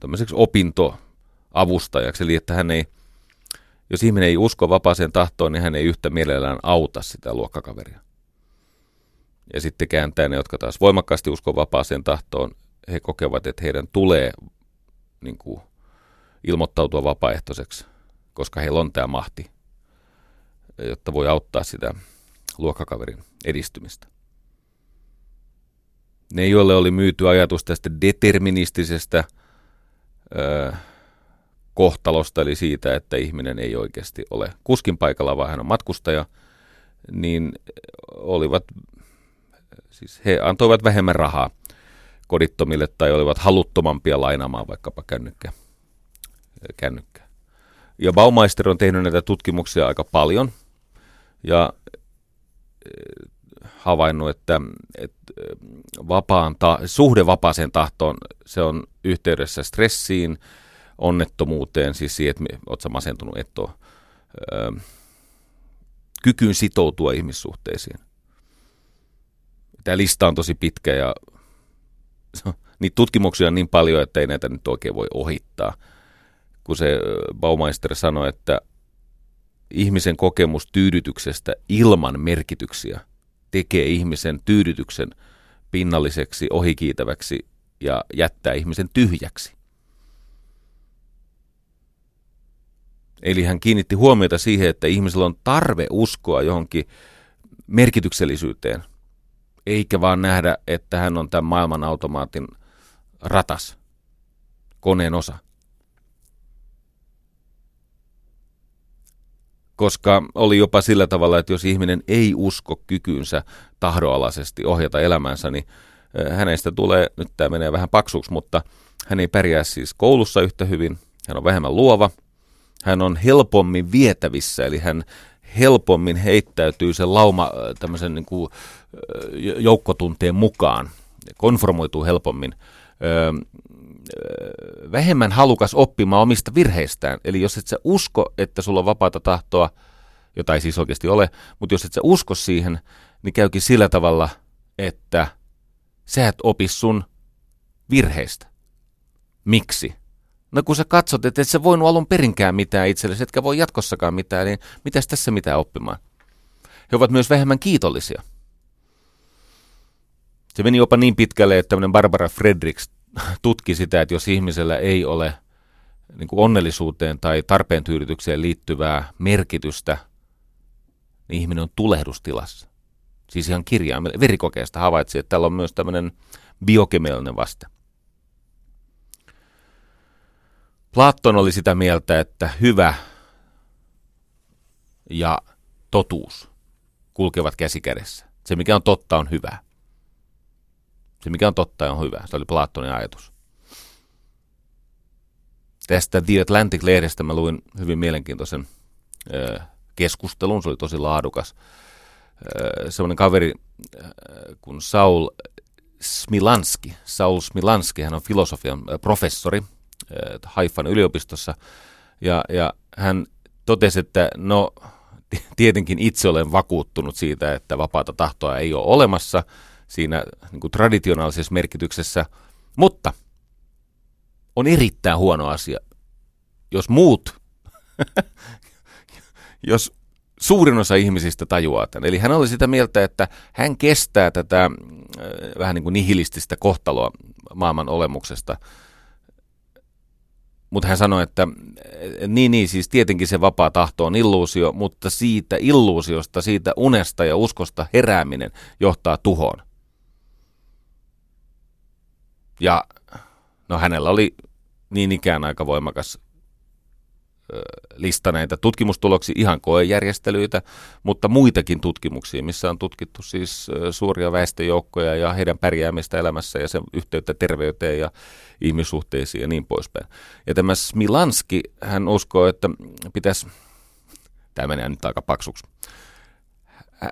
tämmöiseksi opintoavustajaksi, eli että hän ei, jos ihminen ei usko vapaaseen tahtoon, niin hän ei yhtä mielellään auta sitä luokkakaveria. Ja sitten kääntää ne, jotka taas voimakkaasti uskoo vapaaseen tahtoon, he kokevat, että heidän tulee niin kuin, ilmoittautua vapaaehtoiseksi, koska heillä on tämä mahti, jotta voi auttaa sitä luokkakaverin edistymistä. Ne, joille oli myyty ajatus tästä deterministisestä ö, kohtalosta, eli siitä, että ihminen ei oikeasti ole kuskin paikalla, vaan hän on matkustaja, niin olivat, siis he antoivat vähemmän rahaa kodittomille tai olivat haluttomampia lainaamaan vaikkapa kännykkä, kännykkää. Ja Baumeister on tehnyt näitä tutkimuksia aika paljon ja havainnut, että, että vapaan ta- suhde vapaaseen tahtoon, se on yhteydessä stressiin, onnettomuuteen, siis siihen, että oletko masentunut, et ole, öö, kykyyn sitoutua ihmissuhteisiin. Tämä lista on tosi pitkä ja niitä tutkimuksia on niin paljon, että ei näitä nyt oikein voi ohittaa. Kun se Baumeister sanoi, että ihmisen kokemus tyydytyksestä ilman merkityksiä tekee ihmisen tyydytyksen pinnalliseksi, ohikiitäväksi ja jättää ihmisen tyhjäksi. Eli hän kiinnitti huomiota siihen, että ihmisellä on tarve uskoa johonkin merkityksellisyyteen, eikä vaan nähdä, että hän on tämän maailman automaatin ratas, koneen osa. Koska oli jopa sillä tavalla, että jos ihminen ei usko kykyynsä tahdoalaisesti ohjata elämänsä, niin hänestä tulee, nyt tämä menee vähän paksuksi, mutta hän ei pärjää siis koulussa yhtä hyvin, hän on vähemmän luova, hän on helpommin vietävissä, eli hän helpommin heittäytyy sen lauma tämmöisen niin kuin, joukkotunteen mukaan, konformoituu helpommin, öö, vähemmän halukas oppimaan omista virheistään. Eli jos et sä usko, että sulla on vapaata tahtoa, jota ei siis oikeasti ole, mutta jos et sä usko siihen, niin käykin sillä tavalla, että sä et opi sun virheistä. Miksi? No kun sä katsot, että et sä voinut alun perinkään mitään itsellesi, etkä voi jatkossakaan mitään, niin mitäs tässä mitään oppimaan? He ovat myös vähemmän kiitollisia. Se meni jopa niin pitkälle, että tämmöinen Barbara Fredericks tutki sitä, että jos ihmisellä ei ole niin kuin onnellisuuteen tai tarpeen tyydytykseen liittyvää merkitystä, niin ihminen on tulehdustilassa. Siis ihan kirjaa verikokeesta havaitsi, että tällä on myös tämmöinen biokemiallinen vaste. Platon oli sitä mieltä, että hyvä ja totuus kulkevat käsi kädessä. Se, mikä on totta, on hyvä. Se, mikä on totta, on hyvä. Se oli Platonin ajatus. Tästä The Atlantic-lehdestä mä luin hyvin mielenkiintoisen ö, keskustelun. Se oli tosi laadukas. Semmoinen kaveri kuin Saul Smilanski. Saul Smilanski, hän on filosofian professori Haifan yliopistossa. Ja, ja hän totesi, että no tietenkin itse olen vakuuttunut siitä, että vapaata tahtoa ei ole olemassa siinä niin kuin traditionaalisessa merkityksessä, mutta on erittäin huono asia, jos muut, *laughs* jos suurin osa ihmisistä tajuaa tämän. Eli hän oli sitä mieltä, että hän kestää tätä äh, vähän niin kuin nihilististä kohtaloa maailman olemuksesta – mutta hän sanoi, että niin, niin, siis tietenkin se vapaa tahto on illuusio, mutta siitä illuusiosta, siitä unesta ja uskosta herääminen johtaa tuhoon. Ja no hänellä oli niin ikään aika voimakas lista näitä tutkimustuloksia, ihan koejärjestelyitä, mutta muitakin tutkimuksia, missä on tutkittu siis suuria väestöjoukkoja ja heidän pärjäämistä elämässä ja sen yhteyttä terveyteen ja ihmissuhteisiin ja niin poispäin. Ja tämä Smilanski, hän uskoo, että pitäisi, tämä menee nyt aika paksuksi,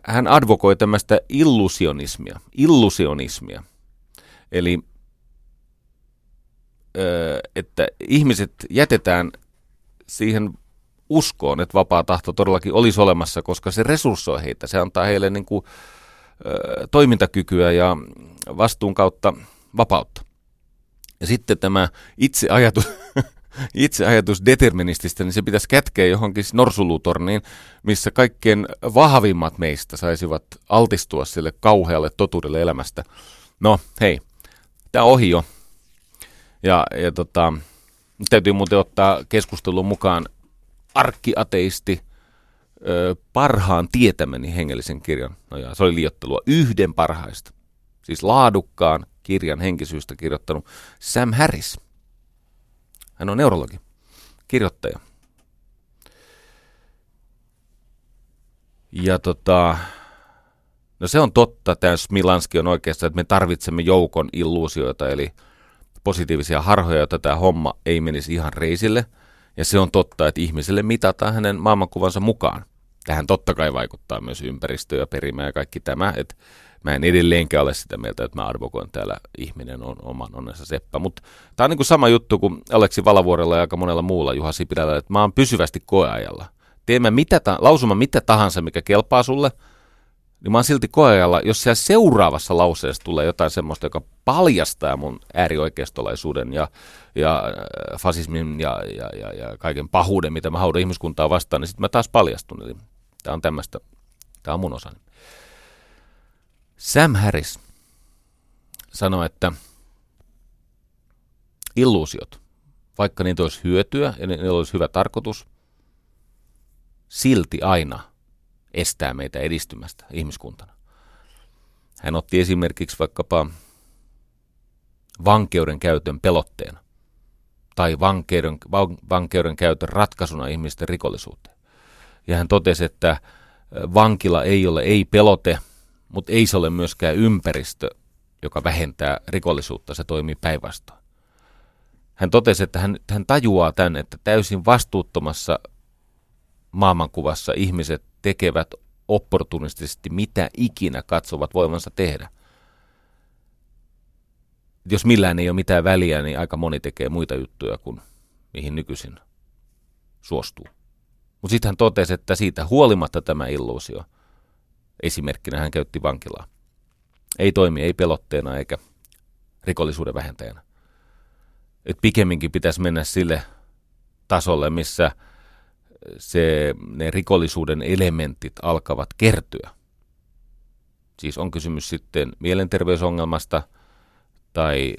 hän advokoi tämmöistä illusionismia, illusionismia. Eli että ihmiset jätetään siihen uskoon, että vapaa tahto todellakin olisi olemassa, koska se resurssoi heitä. Se antaa heille niin kuin, ö, toimintakykyä ja vastuun kautta vapautta. Ja sitten tämä itse ajatus, *laughs* itse ajatus deterministista, niin se pitäisi kätkeä johonkin norsulutorniin, missä kaikkein vahvimmat meistä saisivat altistua sille kauhealle totuudelle elämästä. No hei, tämä ohi jo. Ja, ja tota, täytyy muuten ottaa keskustelun mukaan arkkiateisti, parhaan tietämäni hengellisen kirjan. No ja, se oli liottelua yhden parhaista. Siis laadukkaan kirjan henkisyystä kirjoittanut Sam Harris. Hän on neurologi, kirjoittaja. Ja tota, no se on totta, tämä Smilanski on oikeassa, että me tarvitsemme joukon illuusioita, eli positiivisia harhoja, jotta tämä homma ei menisi ihan reisille. Ja se on totta, että ihmiselle mitataan hänen maailmankuvansa mukaan. Tähän totta kai vaikuttaa myös ympäristö ja perimä ja kaikki tämä, että mä en edelleenkään ole sitä mieltä, että mä arvokoin täällä ihminen on oman onnensa seppä. Mutta tämä on niin kuin sama juttu kuin Aleksi Valavuorella ja aika monella muulla Juha Sipilällä, että mä oon pysyvästi koeajalla. Teemme mitä ta- lausuma mitä tahansa, mikä kelpaa sulle, niin mä oon silti koeajalla, jos siellä seuraavassa lauseessa tulee jotain semmoista, joka paljastaa mun äärioikeistolaisuuden ja, ja äh, fasismin ja, ja, ja, ja kaiken pahuuden, mitä mä haudan ihmiskuntaa vastaan, niin sitten mä taas paljastun. Eli tämä on tämmöistä, tämä on mun osani. Sam Harris sanoi, että illuusiot, vaikka niitä olisi hyötyä ja niillä olisi hyvä tarkoitus, silti aina estää meitä edistymästä ihmiskuntana. Hän otti esimerkiksi vaikkapa vankeuden käytön pelotteena tai vankeuden, vankeuden käytön ratkaisuna ihmisten rikollisuuteen. Ja hän totesi, että vankila ei ole ei pelote, mutta ei se ole myöskään ympäristö, joka vähentää rikollisuutta, se toimii päinvastoin. Hän totesi, että hän, hän tajuaa tämän, että täysin vastuuttomassa maailmankuvassa ihmiset tekevät opportunistisesti mitä ikinä katsovat voimansa tehdä. Jos millään ei ole mitään väliä, niin aika moni tekee muita juttuja kuin mihin nykyisin suostuu. Mutta sitten hän totesi, että siitä huolimatta tämä illuusio – Esimerkkinä hän käytti vankilaa. Ei toimi ei pelotteena eikä rikollisuuden vähentäjänä. Et pikemminkin pitäisi mennä sille tasolle, missä se, ne rikollisuuden elementit alkavat kertyä. Siis on kysymys sitten mielenterveysongelmasta tai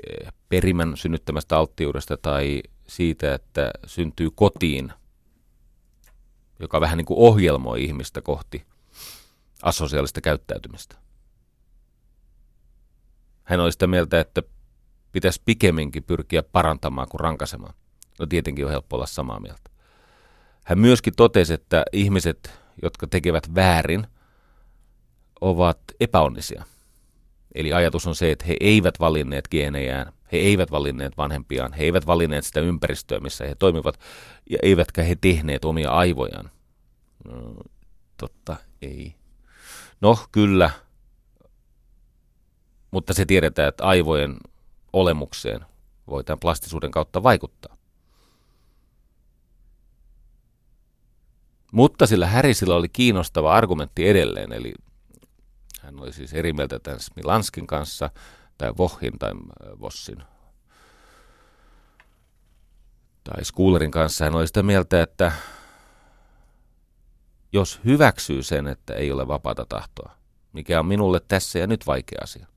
perimän synnyttämästä alttiudesta tai siitä, että syntyy kotiin, joka vähän niin kuin ohjelmoi ihmistä kohti asosiaalista käyttäytymistä. Hän oli sitä mieltä, että pitäisi pikemminkin pyrkiä parantamaan kuin rankasemaan. No tietenkin on helppo olla samaa mieltä. Hän myöskin totesi, että ihmiset, jotka tekevät väärin, ovat epäonnisia. Eli ajatus on se, että he eivät valinneet geenejään, he eivät valinneet vanhempiaan, he eivät valinneet sitä ympäristöä, missä he toimivat, ja eivätkä he tehneet omia aivojaan. No, totta, ei. No kyllä, mutta se tiedetään, että aivojen olemukseen voi tämän plastisuuden kautta vaikuttaa. Mutta sillä Härisillä oli kiinnostava argumentti edelleen, eli hän oli siis eri mieltä tämän Smilanskin kanssa, tai Vohin tai äh, Vossin, tai Schoolerin kanssa. Hän oli sitä mieltä, että jos hyväksyy sen, että ei ole vapaata tahtoa, mikä on minulle tässä ja nyt vaikea asia.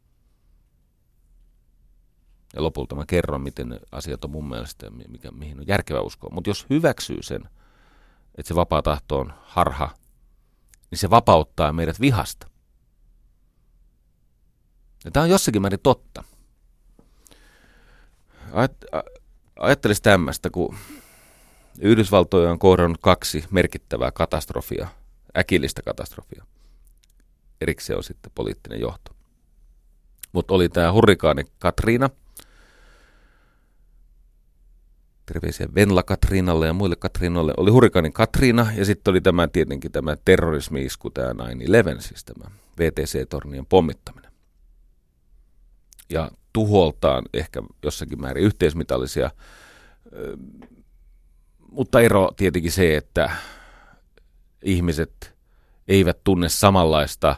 Ja lopulta mä kerron, miten asiat on mun mielestä, mikä, mihin on järkevä uskoa. Mutta jos hyväksyy sen, että se vapaa tahto on harha, niin se vapauttaa meidät vihasta. Ja tämä on jossakin määrin totta. Ajattelisi tämmöistä, kun Yhdysvaltoja on kohdannut kaksi merkittävää katastrofia, äkillistä katastrofia. Erikseen on sitten poliittinen johto. Mutta oli tämä hurrikaani Katriina. Terveisiä Venla Katriinalle ja muille Katriinalle. Oli hurrikaani Katriina ja sitten oli tämä tietenkin tämä terrorismi-isku, tämä 9-11, siis tämä VTC-tornien pommittaminen. Ja tuholtaan ehkä jossakin määrin yhteismitallisia mutta ero tietenkin se, että ihmiset eivät tunne samanlaista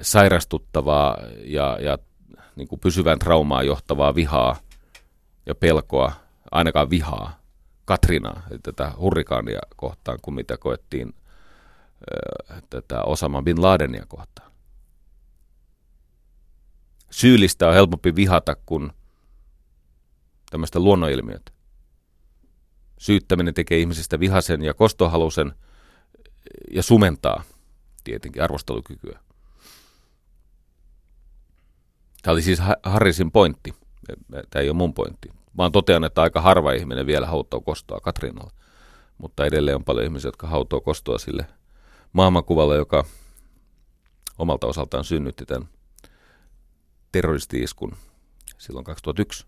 sairastuttavaa ja, ja niin kuin pysyvän traumaa johtavaa vihaa ja pelkoa, ainakaan vihaa, Katrinaa, tätä hurrikaania kohtaan, kuin mitä koettiin tätä Osama Bin Ladenia kohtaan. Syyllistä on helpompi vihata kuin tämmöistä luonnonilmiötä. Syyttäminen tekee ihmisestä vihasen ja kostohalusen ja sumentaa tietenkin arvostelukykyä. Tämä oli siis Harrisin pointti. Tämä ei ole mun pointti. Vaan totean, että aika harva ihminen vielä hautoo kostoa Katrinalle. Mutta edelleen on paljon ihmisiä, jotka hautoo kostoa sille maailmankuvalle, joka omalta osaltaan synnytti tämän terroristi-iskun silloin 2001.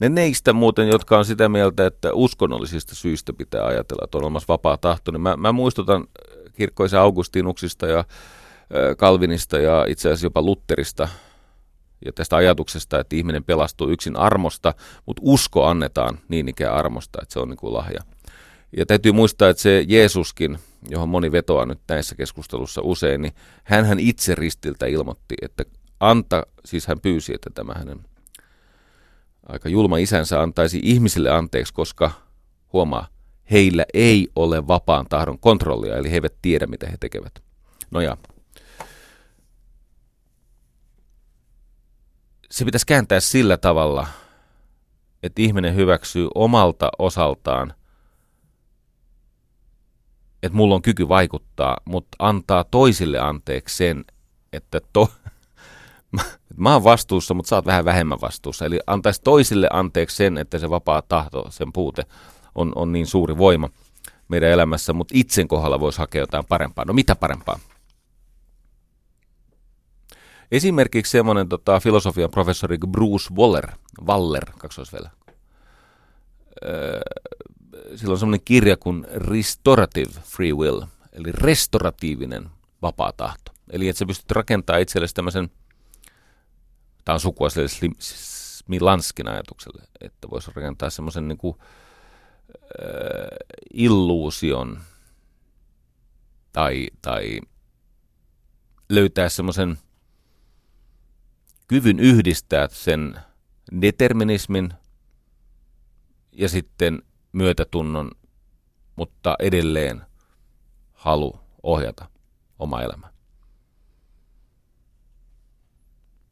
Ne neistä muuten, jotka on sitä mieltä, että uskonnollisista syistä pitää ajatella, että on olemassa vapaa tahto, niin mä, mä muistutan kirkkoisen Augustinuksista ja Kalvinista ja itse asiassa jopa Lutterista ja tästä ajatuksesta, että ihminen pelastuu yksin armosta, mutta usko annetaan niin ikään armosta, että se on niin kuin lahja. Ja täytyy muistaa, että se Jeesuskin, johon moni vetoaa nyt näissä keskustelussa usein, niin hän itse ristiltä ilmoitti, että anta, siis hän pyysi, että tämä hänen aika julma isänsä antaisi ihmisille anteeksi, koska huomaa, heillä ei ole vapaan tahdon kontrollia, eli he eivät tiedä, mitä he tekevät. No ja, se pitäisi kääntää sillä tavalla, että ihminen hyväksyy omalta osaltaan, että mulla on kyky vaikuttaa, mutta antaa toisille anteeksi sen, että to, *laughs* mä oon vastuussa, mutta sä oot vähän vähemmän vastuussa. Eli antaisi toisille anteeksi sen, että se vapaa tahto, sen puute on, on niin suuri voima meidän elämässä, mutta itsen kohdalla voisi hakea jotain parempaa. No mitä parempaa? Esimerkiksi semmoinen tota, filosofian professori Bruce Waller, Waller, kaksoisvelä. Öö, sillä on semmoinen kirja kuin Restorative Free Will, eli restoratiivinen vapaa tahto. Eli että sä pystyt rakentamaan itsellesi tämmöisen Tämä on sukua sille Smilanskin ajatukselle, että voisi rakentaa semmoisen niin kuin, äh, illuusion tai, tai löytää semmoisen kyvyn yhdistää sen determinismin ja sitten myötätunnon, mutta edelleen halu ohjata oma elämä.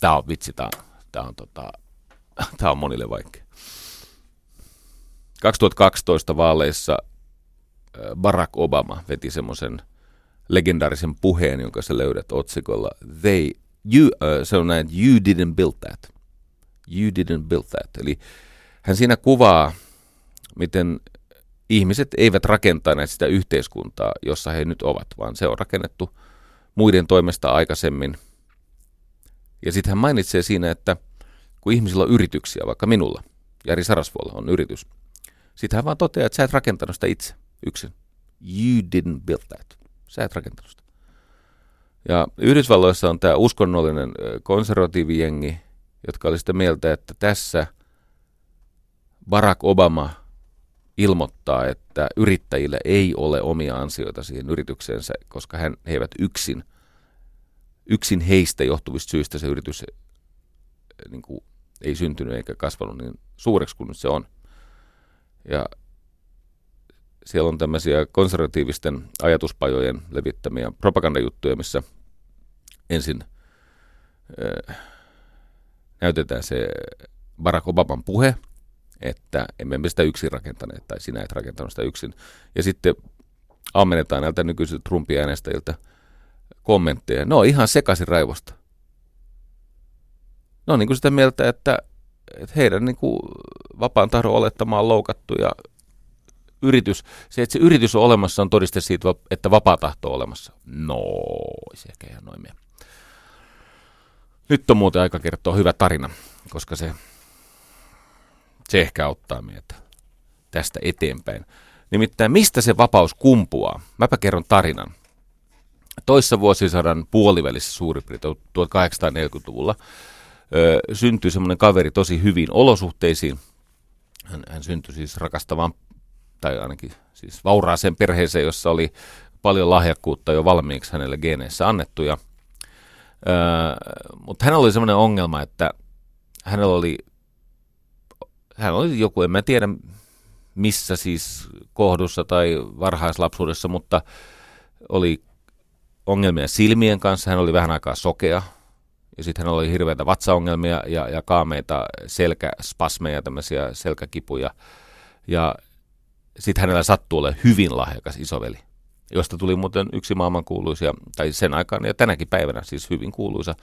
Tämä on vitsi, tämä on, tämä on, tota, *laughs* tämä on monille vaikea. 2012 vaaleissa Barack Obama veti semmoisen legendaarisen puheen, jonka sä löydät otsikolla They, you, uh, se on näin, you didn't build that. You didn't build that. Eli hän siinä kuvaa, miten ihmiset eivät rakentaneet sitä yhteiskuntaa, jossa he nyt ovat, vaan se on rakennettu muiden toimesta aikaisemmin – ja sitten hän mainitsee siinä, että kun ihmisillä on yrityksiä, vaikka minulla, Jari Sarasvuolla on yritys, sitten hän vaan toteaa, että sä et rakentanut sitä itse yksin. You didn't build that. Sä et rakentanut sitä. Ja Yhdysvalloissa on tämä uskonnollinen konservatiivijengi, jotka oli sitä mieltä, että tässä Barack Obama ilmoittaa, että yrittäjillä ei ole omia ansioita siihen yritykseensä, koska hän, he eivät yksin – yksin heistä johtuvista syistä se yritys niin kuin, ei syntynyt eikä kasvanut niin suureksi kuin nyt se on. Ja siellä on tämmöisiä konservatiivisten ajatuspajojen levittämiä propagandajuttuja, missä ensin äh, näytetään se Barack Obaman puhe, että emme me sitä yksin rakentaneet, tai sinä et rakentanut sitä yksin. Ja sitten ammennetaan näiltä nykyisiltä Trumpin äänestäjiltä – kommentteja. Ne on ihan sekaisin raivosta. Ne on niin kuin sitä mieltä, että, että heidän niin kuin vapaan tahdon olettama on loukattu ja yritys, se, että se yritys on olemassa, on todiste siitä, että vapaa tahto on olemassa. No, se ehkä ihan noin mene. Nyt on muuten aika kertoa hyvä tarina, koska se, se ehkä auttaa meitä tästä eteenpäin. Nimittäin mistä se vapaus kumpuaa? Mäpä kerron tarinan toissa vuosisadan puolivälissä suurin piirtein 1840-luvulla ö, syntyi semmoinen kaveri tosi hyvin olosuhteisiin. Hän, hän syntyi siis rakastavaan, tai ainakin siis vauraaseen perheeseen, jossa oli paljon lahjakkuutta jo valmiiksi hänelle geeneissä annettu. Ja, öö, mutta hänellä oli sellainen ongelma, että hänellä oli, hän oli joku, en mä tiedä missä siis kohdussa tai varhaislapsuudessa, mutta oli ongelmia silmien kanssa, hän oli vähän aikaa sokea, ja sitten hän oli hirveitä vatsaongelmia ja, ja kaameita selkäspasmeja, tämmöisiä selkäkipuja. Ja sitten hänellä sattuu olemaan hyvin lahjakas isoveli, josta tuli muuten yksi maailman kuuluisia, tai sen aikaan ja tänäkin päivänä siis hyvin kuuluisa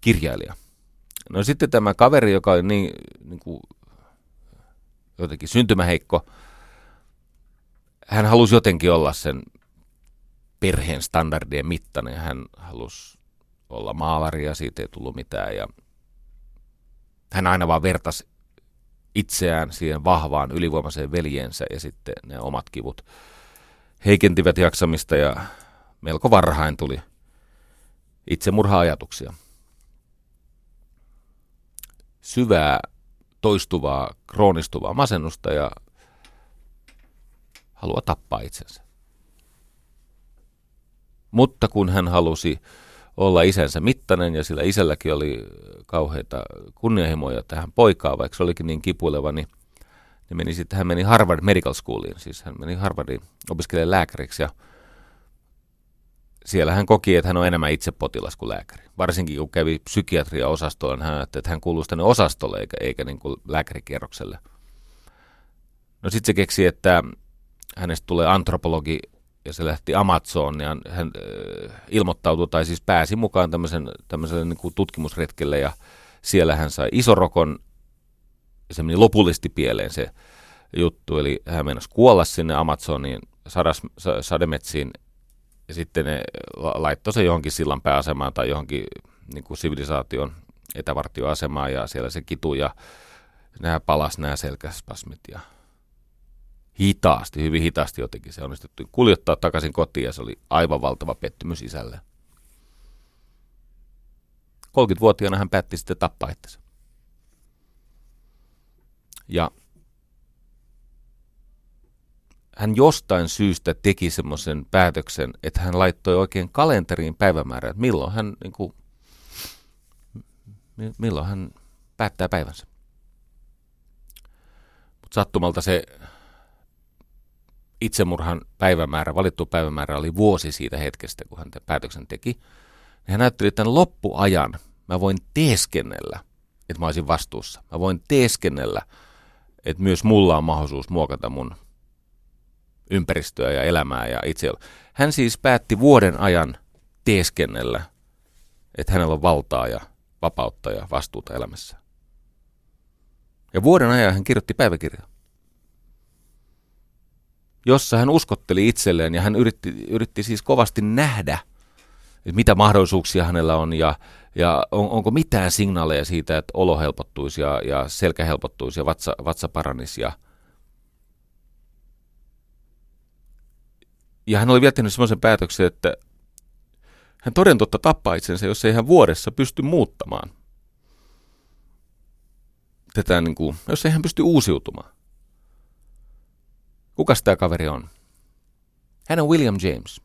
kirjailija. No sitten tämä kaveri, joka oli niin, niin kuin, jotenkin syntymäheikko, hän halusi jotenkin olla sen perheen standardien mittainen. Hän halusi olla maalari ja siitä ei tullut mitään. Ja hän aina vaan vertasi itseään siihen vahvaan ylivoimaiseen veljensä ja sitten ne omat kivut heikentivät jaksamista ja melko varhain tuli itsemurha-ajatuksia. Syvää, toistuvaa, kroonistuvaa masennusta ja halua tappaa itsensä. Mutta kun hän halusi olla isänsä mittainen ja sillä isälläkin oli kauheita kunnianhimoja tähän poikaan, vaikka se olikin niin kipuileva, niin, niin meni sitten, hän meni Harvard Medical Schooliin, siis hän meni Harvardiin opiskelemaan lääkäriksi ja siellä hän koki, että hän on enemmän itse potilas kuin lääkäri. Varsinkin kun kävi psykiatria-osastolla, niin hän ajatteli, että hän kuuluisi tänne osastolle eikä, eikä niin kuin lääkärikierrokselle. No sitten se keksi, että hänestä tulee antropologi ja se lähti Amazoniaan. Hän ilmoittautui tai siis pääsi mukaan tämmöisen, tämmöiselle niin kuin tutkimusretkelle ja siellä hän sai isorokon se meni lopullisesti pieleen se juttu. Eli hän meinasi kuolla sinne Amazoniin sadas, sademetsiin ja sitten ne laittoi se johonkin sillan pääasemaan tai johonkin niin kuin sivilisaation etävartioasemaan ja siellä se kitu ja nämä palas nämä selkäspasmit ja hitaasti, hyvin hitaasti jotenkin se onnistuttiin kuljettaa takaisin kotiin ja se oli aivan valtava pettymys isälle. 30-vuotiaana hän päätti sitten tappaa itsensä. Ja hän jostain syystä teki semmoisen päätöksen, että hän laittoi oikein kalenteriin päivämäärän, että milloin hän, niin kuin, milloin hän päättää päivänsä. Mutta sattumalta se itsemurhan päivämäärä, valittu päivämäärä oli vuosi siitä hetkestä, kun hän tämän päätöksen teki. Hän ajatteli, että tämän loppuajan mä voin teeskennellä, että mä olisin vastuussa. Mä voin teeskennellä, että myös mulla on mahdollisuus muokata mun ympäristöä ja elämää ja itse. Hän siis päätti vuoden ajan teeskennellä, että hänellä on valtaa ja vapautta ja vastuuta elämässä. Ja vuoden ajan hän kirjoitti päiväkirjaa jossa hän uskotteli itselleen ja hän yritti, yritti siis kovasti nähdä, mitä mahdollisuuksia hänellä on ja, ja on, onko mitään signaaleja siitä, että olo helpottuisi ja, ja selkä helpottuisi ja vatsa, vatsa paranisi. Ja, ja hän oli viettänyt semmoisen päätöksen, että hän toden totta tappaa itsensä, jos ei hän vuodessa pysty muuttamaan tätä, niin kuin, jos ei hän pysty uusiutumaan. Kuka tämä kaveri on? Hän on William James.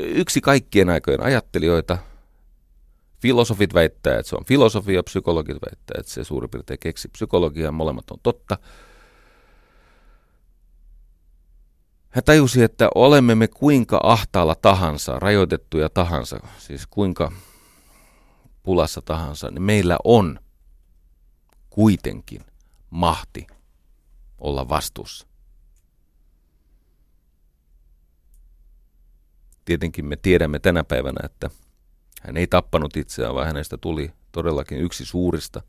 Yksi kaikkien aikojen ajattelijoita. Filosofit väittää, että se on filosofia, psykologit väittää, että se suurin piirtein keksi psykologiaa, molemmat on totta. Hän tajusi, että olemme me kuinka ahtaalla tahansa, rajoitettuja tahansa, siis kuinka pulassa tahansa, niin meillä on kuitenkin mahti olla vastuussa. Tietenkin me tiedämme tänä päivänä, että hän ei tappanut itseään, vaan hänestä tuli todellakin yksi suurista.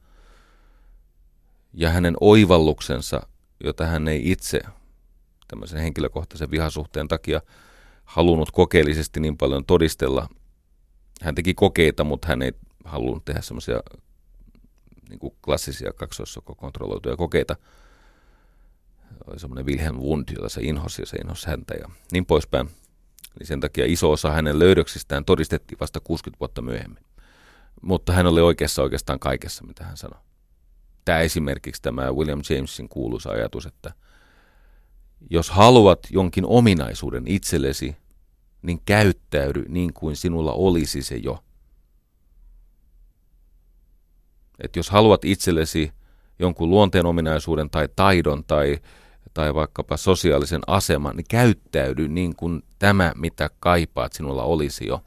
Ja hänen oivalluksensa, jota hän ei itse tämmöisen henkilökohtaisen vihasuhteen takia halunnut kokeellisesti niin paljon todistella. Hän teki kokeita, mutta hän ei halunnut tehdä semmoisia niin klassisia kaksoissokokontrolloituja kokeita. Oli semmoinen Wilhelm Wundt, jota se inhosi ja se inhosi häntä ja niin poispäin niin sen takia iso osa hänen löydöksistään todistettiin vasta 60 vuotta myöhemmin. Mutta hän oli oikeassa oikeastaan kaikessa, mitä hän sanoi. tämä esimerkiksi tämä William Jamesin kuuluisa ajatus, että jos haluat jonkin ominaisuuden itsellesi, niin käyttäydy niin kuin sinulla olisi se jo. Et jos haluat itsellesi jonkun luonteen ominaisuuden tai taidon tai, tai vaikkapa sosiaalisen aseman, niin käyttäydy niin kuin tämä, mitä kaipaat, sinulla olisi jo.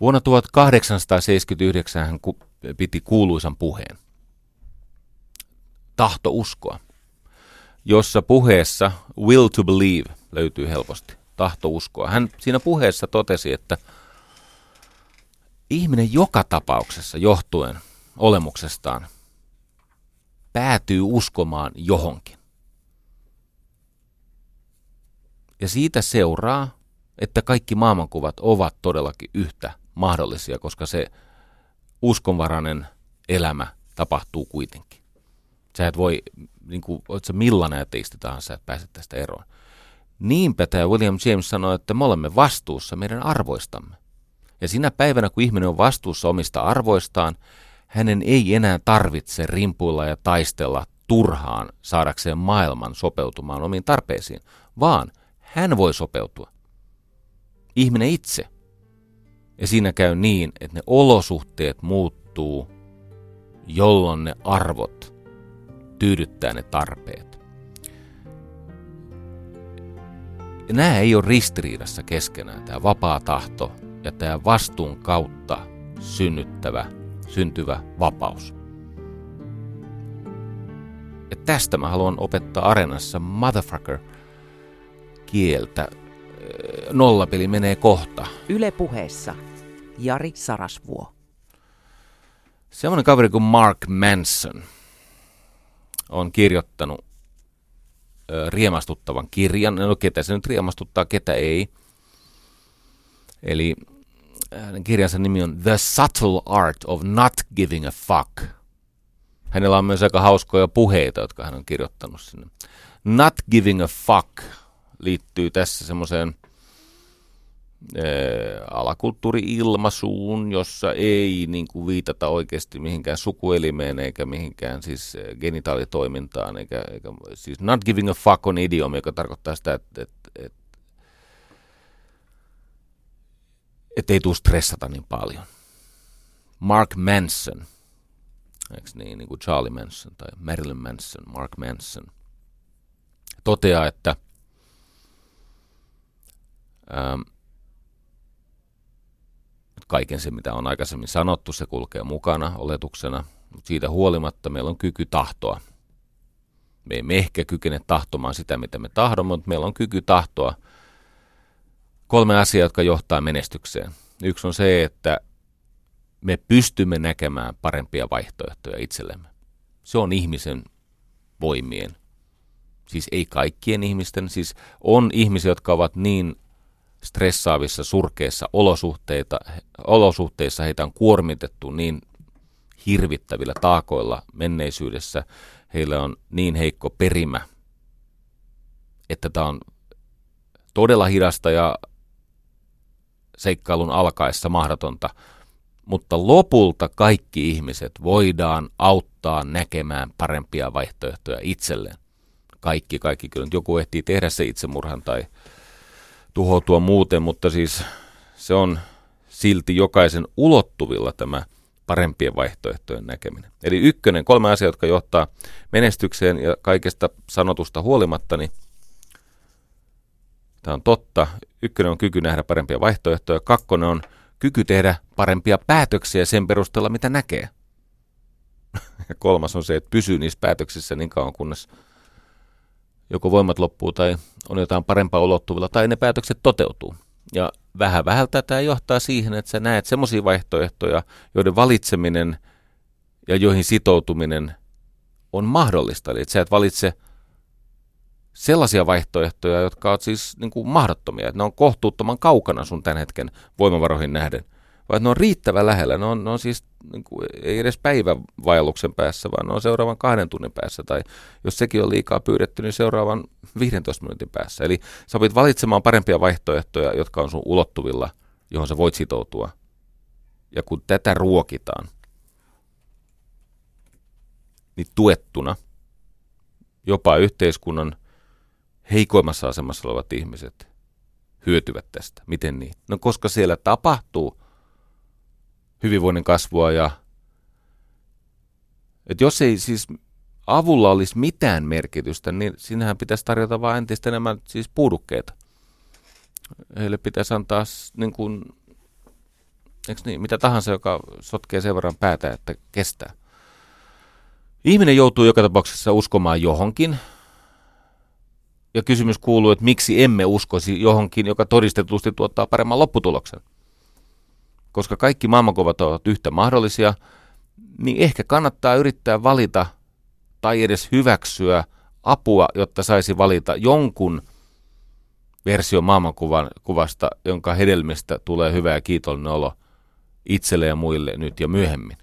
Vuonna 1879 hän piti kuuluisan puheen. Tahto uskoa, jossa puheessa will to believe löytyy helposti. Tahto uskoa. Hän siinä puheessa totesi, että ihminen joka tapauksessa johtuen olemuksestaan päätyy uskomaan johonkin. Ja siitä seuraa, että kaikki maailmankuvat ovat todellakin yhtä mahdollisia, koska se uskonvarainen elämä tapahtuu kuitenkin. Sä et voi, niin kuin, oot sä millainen ateisti tahansa, että pääset tästä eroon. Niinpä tämä William James sanoi, että me olemme vastuussa meidän arvoistamme. Ja sinä päivänä, kun ihminen on vastuussa omista arvoistaan, hänen ei enää tarvitse rimpuilla ja taistella turhaan saadakseen maailman sopeutumaan omiin tarpeisiin, vaan hän voi sopeutua. Ihminen itse. Ja siinä käy niin, että ne olosuhteet muuttuu, jolloin ne arvot tyydyttää ne tarpeet. Ja nämä ei ole ristiriidassa keskenään, tämä vapaa tahto ja tämä vastuun kautta synnyttävä syntyvä vapaus. Ja tästä mä haluan opettaa Arenassa motherfucker kieltä. Nollapeli menee kohta. Yle puheessa Jari Sarasvuo. Semmoinen kaveri kuin Mark Manson on kirjoittanut riemastuttavan kirjan. No ketä se nyt riemastuttaa, ketä ei. Eli hänen kirjansa nimi on The Subtle Art of Not Giving a Fuck. Hänellä on myös aika hauskoja puheita, jotka hän on kirjoittanut sinne. Not Giving a Fuck liittyy tässä semmoiseen alakulttuuri-ilmaisuun, jossa ei niin kuin viitata oikeasti mihinkään sukuelimeen eikä mihinkään siis genitaalitoimintaan. Eikä, eikä, siis not giving a fuck on idiom, joka tarkoittaa sitä, että, että, että ettei tule stressata niin paljon. Mark Manson, eikö niin, niin kuin Charlie Manson tai Marilyn Manson, Mark Manson, toteaa, että kaiken se, mitä on aikaisemmin sanottu, se kulkee mukana oletuksena, mutta siitä huolimatta meillä on kyky tahtoa. Me emme ehkä kykene tahtomaan sitä, mitä me tahdomme, mutta meillä on kyky tahtoa – kolme asiaa, jotka johtaa menestykseen. Yksi on se, että me pystymme näkemään parempia vaihtoehtoja itsellemme. Se on ihmisen voimien. Siis ei kaikkien ihmisten, siis on ihmisiä, jotka ovat niin stressaavissa, surkeissa olosuhteita, olosuhteissa heitä on kuormitettu niin hirvittävillä taakoilla menneisyydessä. Heillä on niin heikko perimä, että tämä on todella hidasta ja seikkailun alkaessa mahdotonta, mutta lopulta kaikki ihmiset voidaan auttaa näkemään parempia vaihtoehtoja itselleen. Kaikki, kaikki kyllä. Joku ehtii tehdä se itsemurhan tai tuhoutua muuten, mutta siis se on silti jokaisen ulottuvilla tämä parempien vaihtoehtojen näkeminen. Eli ykkönen, kolme asiaa, jotka johtaa menestykseen ja kaikesta sanotusta huolimatta, niin Tämä on totta. Ykkönen on kyky nähdä parempia vaihtoehtoja. Kakkonen on kyky tehdä parempia päätöksiä sen perusteella, mitä näkee. *laughs* Ja kolmas on se, että pysyy niissä päätöksissä niin kauan, kunnes joko voimat loppuu tai on jotain parempaa ulottuvilla tai ne päätökset toteutuu. Ja vähän vähältä tämä johtaa siihen, että sä näet semmoisia vaihtoehtoja, joiden valitseminen ja joihin sitoutuminen on mahdollista. Eli että sä et valitse – sellaisia vaihtoehtoja, jotka ovat siis niin kuin mahdottomia, että ne on kohtuuttoman kaukana sun tämän hetken voimavaroihin nähden, vaan ne on riittävän lähellä. Ne on, ne on siis niin kuin, ei edes päivävaelluksen päässä, vaan ne on seuraavan kahden tunnin päässä, tai jos sekin on liikaa pyydetty, niin seuraavan 15 minuutin päässä. Eli sä opit valitsemaan parempia vaihtoehtoja, jotka on sun ulottuvilla, johon sä voit sitoutua. Ja kun tätä ruokitaan, niin tuettuna jopa yhteiskunnan heikoimmassa asemassa olevat ihmiset hyötyvät tästä. Miten niin? No koska siellä tapahtuu hyvinvoinnin kasvua ja että jos ei siis avulla olisi mitään merkitystä, niin sinähän pitäisi tarjota vain entistä enemmän siis puudukkeita. Heille pitäisi antaa niin kuin, niin, mitä tahansa, joka sotkee sen verran päätä, että kestää. Ihminen joutuu joka tapauksessa uskomaan johonkin. Ja kysymys kuuluu, että miksi emme uskoisi johonkin, joka todistetusti tuottaa paremman lopputuloksen. Koska kaikki maailmankuvat ovat yhtä mahdollisia, niin ehkä kannattaa yrittää valita tai edes hyväksyä apua, jotta saisi valita jonkun versio maailmankuvan kuvasta, jonka hedelmistä tulee hyvä ja kiitollinen olo itselle ja muille nyt ja myöhemmin.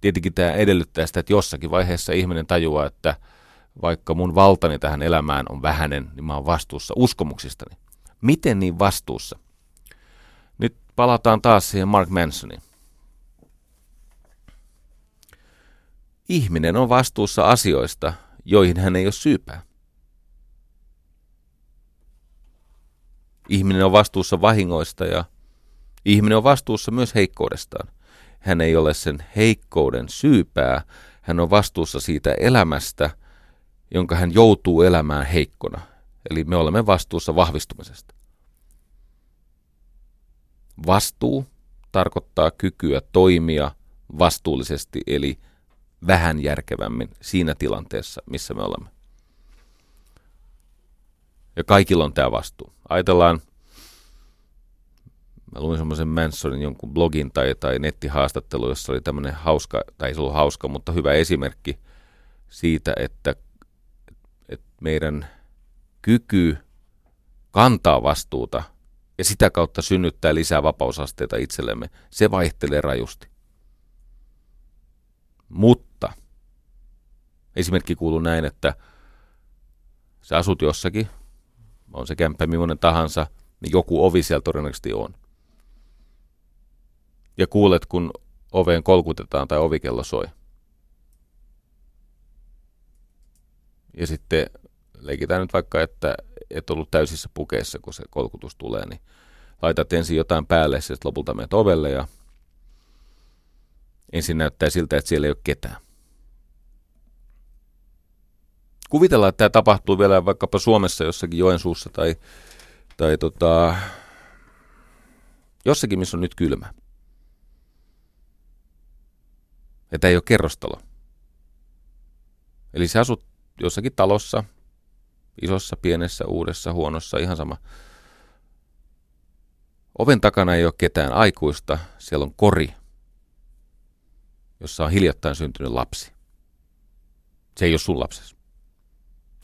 Tietenkin tämä edellyttää sitä, että jossakin vaiheessa ihminen tajuaa, että vaikka mun valtani tähän elämään on vähäinen, niin mä oon vastuussa uskomuksistani. Miten niin vastuussa? Palataan taas siihen Mark Mansoniin. Ihminen on vastuussa asioista, joihin hän ei ole syypää. Ihminen on vastuussa vahingoista ja ihminen on vastuussa myös heikkoudestaan. Hän ei ole sen heikkouden syypää, hän on vastuussa siitä elämästä, jonka hän joutuu elämään heikkona. Eli me olemme vastuussa vahvistumisesta. Vastuu tarkoittaa kykyä toimia vastuullisesti, eli vähän järkevämmin siinä tilanteessa, missä me olemme. Ja kaikilla on tämä vastuu. Ajatellaan, mä luin semmoisen Mansonin jonkun blogin tai, tai nettihaastattelu, jossa oli tämmöinen hauska, tai ei se ollut hauska, mutta hyvä esimerkki siitä, että, että meidän kyky kantaa vastuuta ja sitä kautta synnyttää lisää vapausasteita itsellemme, se vaihtelee rajusti. Mutta esimerkki kuuluu näin, että sä asut jossakin, on se kämppä millainen tahansa, niin joku ovi siellä todennäköisesti on. Ja kuulet, kun oveen kolkutetaan tai ovikello soi. Ja sitten leikitään nyt vaikka, että et ollut täysissä pukeissa, kun se kolkutus tulee, niin laitat ensin jotain päälle, sitten lopulta menet ovelle ja ensin näyttää siltä, että siellä ei ole ketään. Kuvitellaan, että tämä tapahtuu vielä vaikkapa Suomessa jossakin Joensuussa tai, tai tota, jossakin, missä on nyt kylmä. Tämä ei ole kerrostalo. Eli sä asut jossakin talossa, isossa, pienessä, uudessa, huonossa, ihan sama. Oven takana ei ole ketään aikuista, siellä on kori, jossa on hiljattain syntynyt lapsi. Se ei ole sun lapsesi.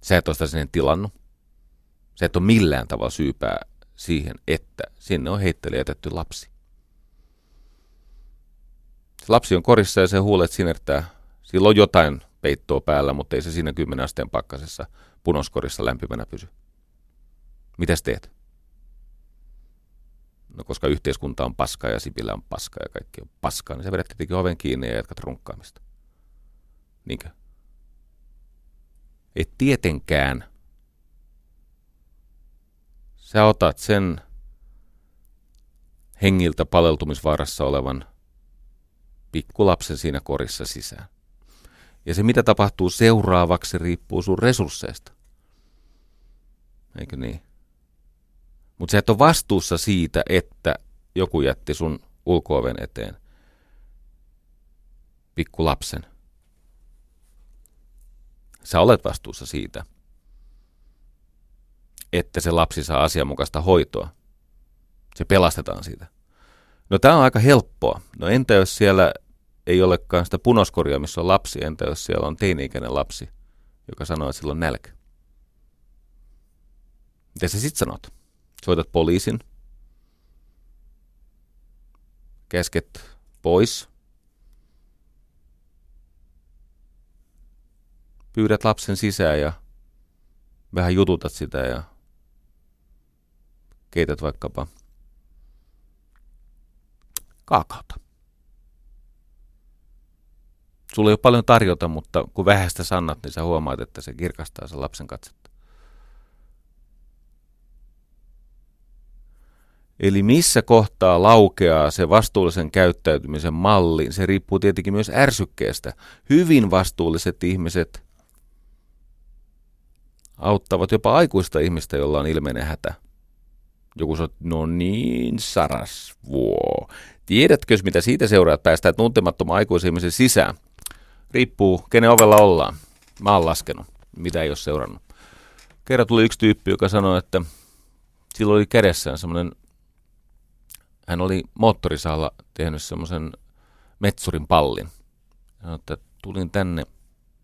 Sä et ole sitä sinne tilannut. Sä et ole millään tavalla syypää siihen, että sinne on heittely jätetty lapsi. Se lapsi on korissa ja se huulet sinertää. Sillä on jotain peittoa päällä, mutta ei se siinä 10 asteen pakkasessa punoskorissa lämpimänä pysy. Mitäs teet? No koska yhteiskunta on paska ja Sipilä on paska ja kaikki on paskaa, niin sä vedät tietenkin oven kiinni ja jatkat runkkaamista. Niinkö? Et tietenkään sä otat sen hengiltä paleltumisvaarassa olevan pikkulapsen siinä korissa sisään. Ja se, mitä tapahtuu seuraavaksi, riippuu sun resursseista. Eikö niin? Mutta sä et ole vastuussa siitä, että joku jätti sun ulkooven eteen pikkulapsen. Sä olet vastuussa siitä, että se lapsi saa asianmukaista hoitoa. Se pelastetaan siitä. No tämä on aika helppoa. No entä jos siellä ei olekaan sitä punoskoria, missä on lapsi, entä jos siellä on teini-ikäinen lapsi, joka sanoo, että sillä on nälkä? Mitä sä sitten sanot? Soitat poliisin, käsket pois, pyydät lapsen sisään ja vähän jututat sitä ja keität vaikkapa kaakaota. Sulla ei ole paljon tarjota, mutta kun vähäistä sannat, niin sä huomaat, että se kirkastaa sen lapsen katsetta. Eli missä kohtaa laukeaa se vastuullisen käyttäytymisen malli, se riippuu tietenkin myös ärsykkeestä. Hyvin vastuulliset ihmiset auttavat jopa aikuista ihmistä, jolla on ilmeinen hätä. Joku sanoo, no niin, sarasvuo. Tiedätkö, mitä siitä seuraa, että päästään tuntemattoman aikuisihmisen sisään? Riippuu, kenen ovella ollaan. Mä oon laskenut, mitä ei ole seurannut. Kerran tuli yksi tyyppi, joka sanoi, että sillä oli kädessään semmoinen, hän oli moottorisaalla tehnyt semmoisen metsurin pallin. Sanoi, että tulin tänne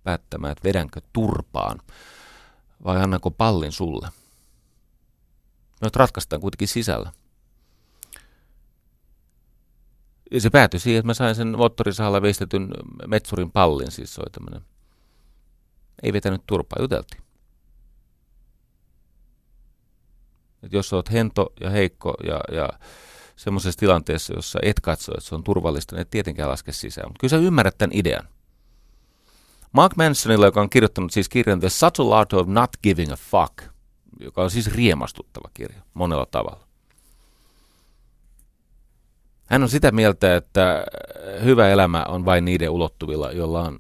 päättämään, että vedänkö turpaan vai annanko pallin sulle. No, ratkaistaan kuitenkin sisällä. Ja se päätyi siihen, että mä sain sen moottorisahalla veistetyn metsurin pallin, siis se oli tämmöinen. Ei vetänyt turpaa, juteltiin. Et jos olet hento ja heikko ja, ja semmoisessa tilanteessa, jossa et katso, että se on turvallista, niin et tietenkään laske sisään. Mutta kyllä sä ymmärrät tämän idean. Mark Mansonilla, joka on kirjoittanut siis kirjan The Subtle Art of Not Giving a Fuck, joka on siis riemastuttava kirja monella tavalla. Hän on sitä mieltä, että hyvä elämä on vain niiden ulottuvilla, joilla on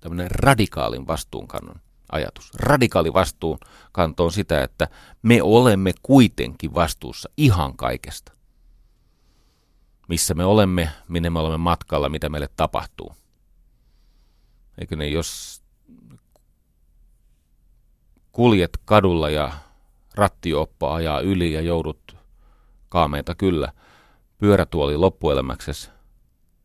tämmöinen radikaalin vastuunkannon ajatus. Radikaali vastuunkanto on sitä, että me olemme kuitenkin vastuussa ihan kaikesta. Missä me olemme, minne me olemme matkalla, mitä meille tapahtuu. Eikö ne, jos kuljet kadulla ja rattioppa ajaa yli ja joudut kaameita kyllä pyörätuoli loppuelämäksesi,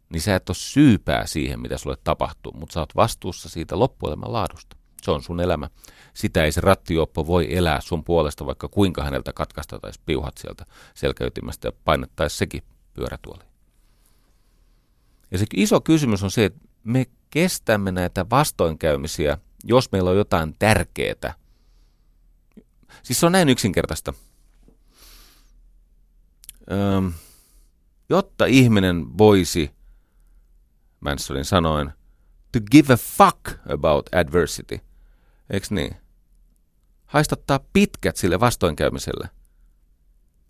niin sä et ole syypää siihen, mitä sulle tapahtuu, mutta sä oot vastuussa siitä loppuelämän laadusta. Se on sun elämä. Sitä ei se rattioppo voi elää sun puolesta, vaikka kuinka häneltä katkaistaisi piuhat sieltä selkäytimästä ja painettaisi sekin pyörätuoli. Ja se iso kysymys on se, että me kestämme näitä vastoinkäymisiä, jos meillä on jotain tärkeää. Siis se on näin yksinkertaista. Öm, jotta ihminen voisi, Mansonin sanoin, to give a fuck about adversity, eikö niin? Haistattaa pitkät sille vastoinkäymiselle.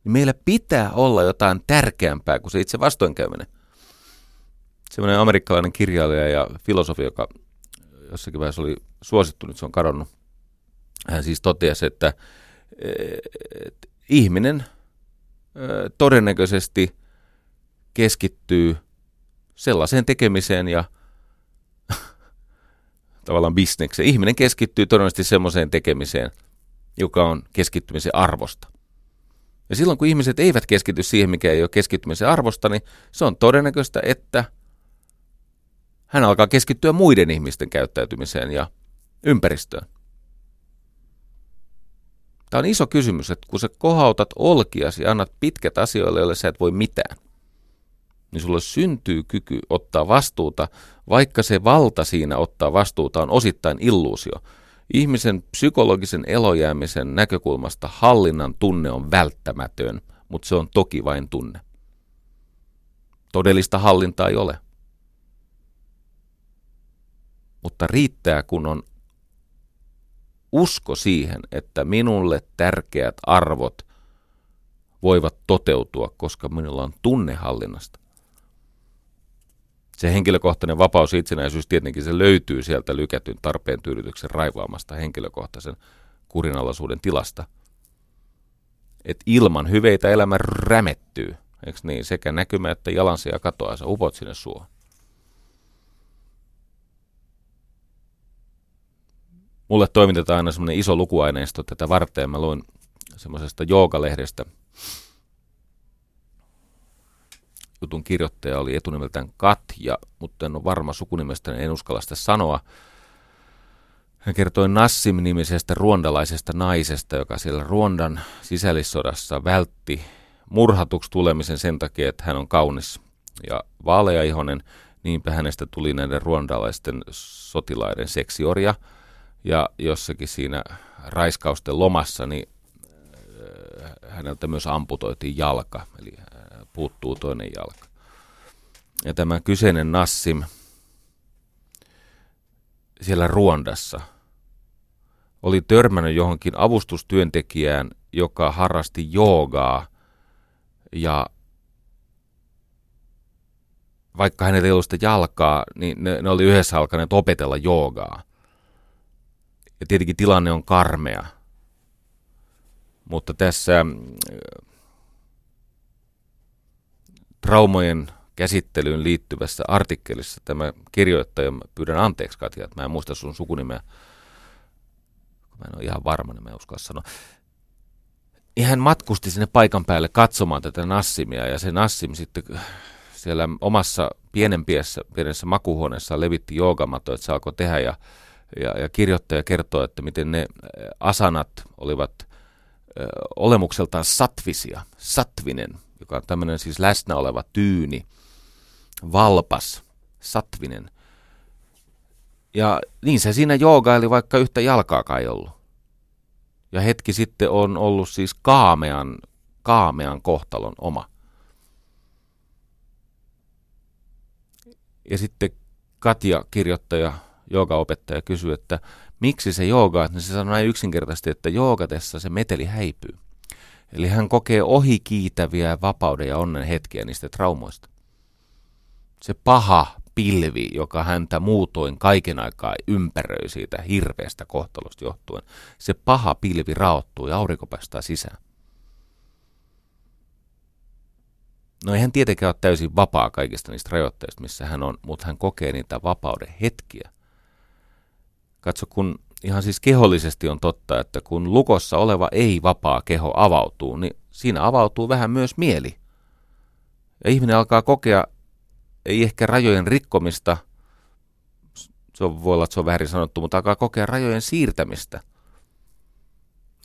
Niin meillä pitää olla jotain tärkeämpää kuin se itse vastoinkäyminen semmoinen amerikkalainen kirjailija ja filosofi, joka jossakin vaiheessa oli suosittu, nyt se on kadonnut. Hän siis totesi, että, että ihminen todennäköisesti keskittyy sellaiseen tekemiseen ja *laughs* tavallaan bisnekseen. Ihminen keskittyy todennäköisesti semmoiseen tekemiseen, joka on keskittymisen arvosta. Ja silloin kun ihmiset eivät keskity siihen, mikä ei ole keskittymisen arvosta, niin se on todennäköistä, että – hän alkaa keskittyä muiden ihmisten käyttäytymiseen ja ympäristöön. Tämä on iso kysymys, että kun sä kohautat olkiasi ja annat pitkät asioille, joille sä et voi mitään, niin sulle syntyy kyky ottaa vastuuta, vaikka se valta siinä ottaa vastuuta on osittain illuusio. Ihmisen psykologisen elojäämisen näkökulmasta hallinnan tunne on välttämätön, mutta se on toki vain tunne. Todellista hallintaa ei ole mutta riittää, kun on usko siihen, että minulle tärkeät arvot voivat toteutua, koska minulla on tunnehallinnasta. Se henkilökohtainen vapaus itsenäisyys tietenkin se löytyy sieltä lykätyn tarpeen tyydytyksen raivaamasta henkilökohtaisen kurinalaisuuden tilasta. Et ilman hyveitä elämä rämettyy, eikö niin? Sekä näkymä että jalansija katoaa, sä upot sinne suohon. mulle toimitetaan aina semmoinen iso lukuaineisto tätä varten. Mä luin semmoisesta joogalehdestä. Jutun kirjoittaja oli etunimeltään Katja, mutta en ole varma sukunimestä, niin en uskalla sitä sanoa. Hän kertoi Nassim-nimisestä ruondalaisesta naisesta, joka siellä Ruondan sisällissodassa vältti murhatuksi tulemisen sen takia, että hän on kaunis ja vaaleaihonen. Niinpä hänestä tuli näiden ruondalaisten sotilaiden seksiorja – ja jossakin siinä raiskausten lomassa, niin äh, häneltä myös amputoitiin jalka, eli puuttuu toinen jalka. Ja tämä kyseinen Nassim siellä Ruondassa oli törmännyt johonkin avustustyöntekijään, joka harrasti joogaa ja vaikka hänellä ei ollut sitä jalkaa, niin ne, ne oli yhdessä alkaneet opetella joogaa. Ja tietenkin tilanne on karmea. Mutta tässä traumojen käsittelyyn liittyvässä artikkelissa tämä kirjoittaja, pyydän anteeksi Katja, että mä en muista sun sukunimeä, mä en ole ihan varma, niin mä en uskalla sanoa. Ja hän matkusti sinne paikan päälle katsomaan tätä Nassimia, ja se Nassim sitten siellä omassa pienempiessä, pienessä makuhuoneessa levitti joogamato, että saako tehdä, ja, ja, ja kirjoittaja kertoo, että miten ne asanat olivat olemukseltaan satvisia, satvinen, joka on tämmöinen siis läsnä oleva tyyni, valpas, satvinen. Ja niin se siinä joogaili, vaikka yhtä jalkaa ei ollut. Ja hetki sitten on ollut siis kaamean, kaamean kohtalon oma. Ja sitten Katja, kirjoittaja, joogaopettaja, kysyy, että miksi se jooga, niin se sanoo näin yksinkertaisesti, että joogatessa se meteli häipyy. Eli hän kokee ohikiitäviä vapauden ja onnen hetkiä niistä traumoista. Se paha pilvi, joka häntä muutoin kaiken aikaa ympäröi siitä hirveästä kohtalosta johtuen, se paha pilvi raottuu ja aurinko päästää sisään. No ei hän tietenkään ole täysin vapaa kaikista niistä rajoitteista, missä hän on, mutta hän kokee niitä vapauden hetkiä. Katso, kun ihan siis kehollisesti on totta, että kun lukossa oleva ei-vapaa keho avautuu, niin siinä avautuu vähän myös mieli. Ja ihminen alkaa kokea ei ehkä rajojen rikkomista, se on, voi olla, että se on väärin sanottu, mutta alkaa kokea rajojen siirtämistä.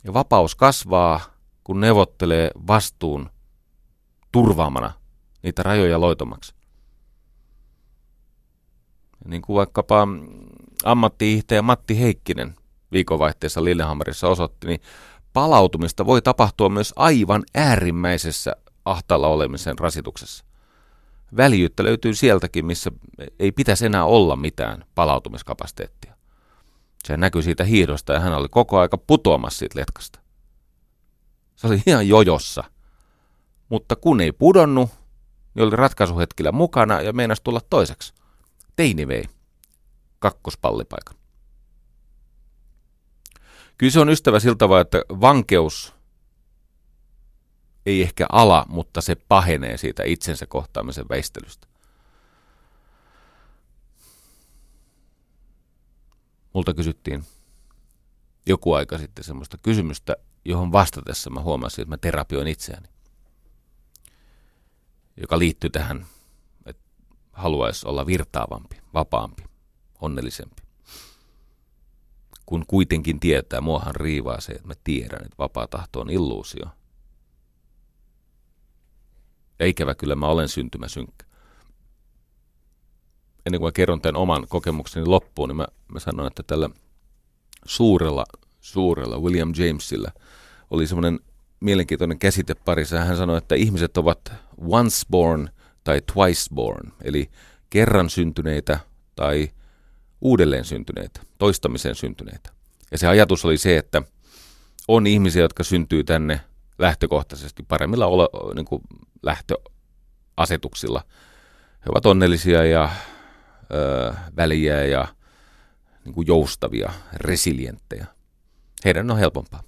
Ja vapaus kasvaa, kun neuvottelee vastuun turvaamana niitä rajoja loitomaksi. Niin kuin vaikkapa ammatti Matti Heikkinen viikonvaihteessa Lillehammerissa osoitti, niin palautumista voi tapahtua myös aivan äärimmäisessä ahtalla olemisen rasituksessa. Väljyyttä löytyy sieltäkin, missä ei pitäisi enää olla mitään palautumiskapasiteettia. Se näkyi siitä hiihdosta ja hän oli koko aika putoamassa siitä letkasta. Se oli ihan jojossa. Mutta kun ei pudonnut, niin oli ratkaisuhetkillä mukana ja meinasi tulla toiseksi. Teini vei kakkospallipaikan. Kyllä se on ystävä siltä tavalla, että vankeus ei ehkä ala, mutta se pahenee siitä itsensä kohtaamisen väistelystä. Multa kysyttiin joku aika sitten semmoista kysymystä, johon vastatessa mä huomasin, että mä terapioin itseäni. Joka liittyy tähän, että haluaisi olla virtaavampi, vapaampi, onnellisempi. Kun kuitenkin tietää, muahan riivaa se, että mä tiedän, että vapaa tahto on illuusio – ja ikävä kyllä mä olen syntymäsynkkä. Ennen kuin mä kerron tämän oman kokemukseni loppuun, niin mä, mä sanon, että tällä suurella, suurella William Jamesilla oli semmoinen mielenkiintoinen käsite parissa. Hän sanoi, että ihmiset ovat once born tai twice born, eli kerran syntyneitä tai uudelleen syntyneitä, toistamisen syntyneitä. Ja se ajatus oli se, että on ihmisiä, jotka syntyy tänne lähtökohtaisesti paremmilla olo, niin kuin lähtöasetuksilla. He ovat onnellisia ja ö, väliä ja niin kuin joustavia, resilienttejä. Heidän on helpompaa.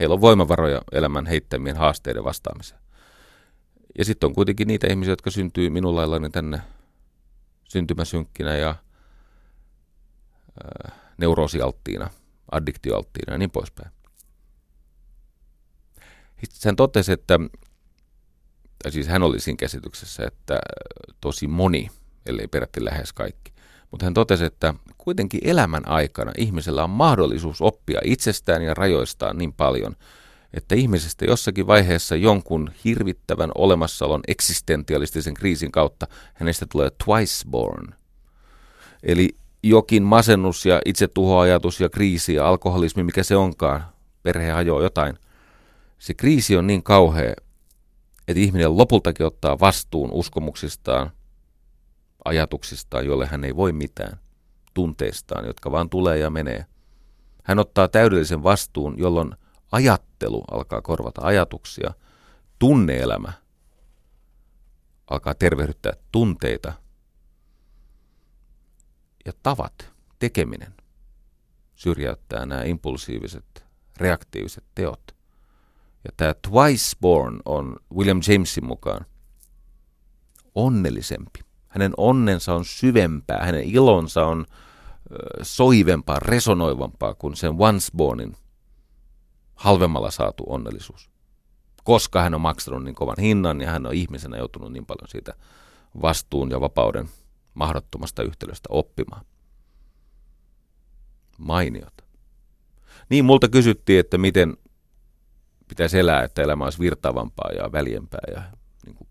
Heillä on voimavaroja elämän heittämien haasteiden vastaamiseen. Ja sitten on kuitenkin niitä ihmisiä, jotka syntyy minun laillani tänne syntymäsynkkinä ja neuroosialttiina, addiktioalttiina ja niin poispäin. Sitten hän totesi, että tai siis hän oli siinä käsityksessä, että tosi moni, ellei peräti lähes kaikki. Mutta hän totesi, että kuitenkin elämän aikana ihmisellä on mahdollisuus oppia itsestään ja rajoistaan niin paljon, että ihmisestä jossakin vaiheessa jonkun hirvittävän olemassaolon eksistentialistisen kriisin kautta hänestä tulee twice born. Eli jokin masennus ja itsetuhoajatus ja kriisi ja alkoholismi, mikä se onkaan, perhe hajoaa jotain. Se kriisi on niin kauhea, että ihminen lopultakin ottaa vastuun uskomuksistaan, ajatuksistaan, jolle hän ei voi mitään. tunteistaan, jotka vaan tulee ja menee. Hän ottaa täydellisen vastuun, jolloin ajattelu alkaa korvata ajatuksia, tunneelämä alkaa tervehdyttää tunteita ja tavat, tekeminen syrjäyttää nämä impulsiiviset, reaktiiviset teot. Ja tämä Twice Born on William Jamesin mukaan onnellisempi. Hänen onnensa on syvempää, hänen ilonsa on soivempaa, resonoivampaa kuin sen Once Bornin halvemmalla saatu onnellisuus. Koska hän on maksanut niin kovan hinnan ja hän on ihmisenä joutunut niin paljon siitä vastuun ja vapauden mahdottomasta yhtälöstä oppimaan. Mainiota. Niin multa kysyttiin, että miten pitäisi elää, että elämä olisi virtaavampaa ja väljempää ja niin kuin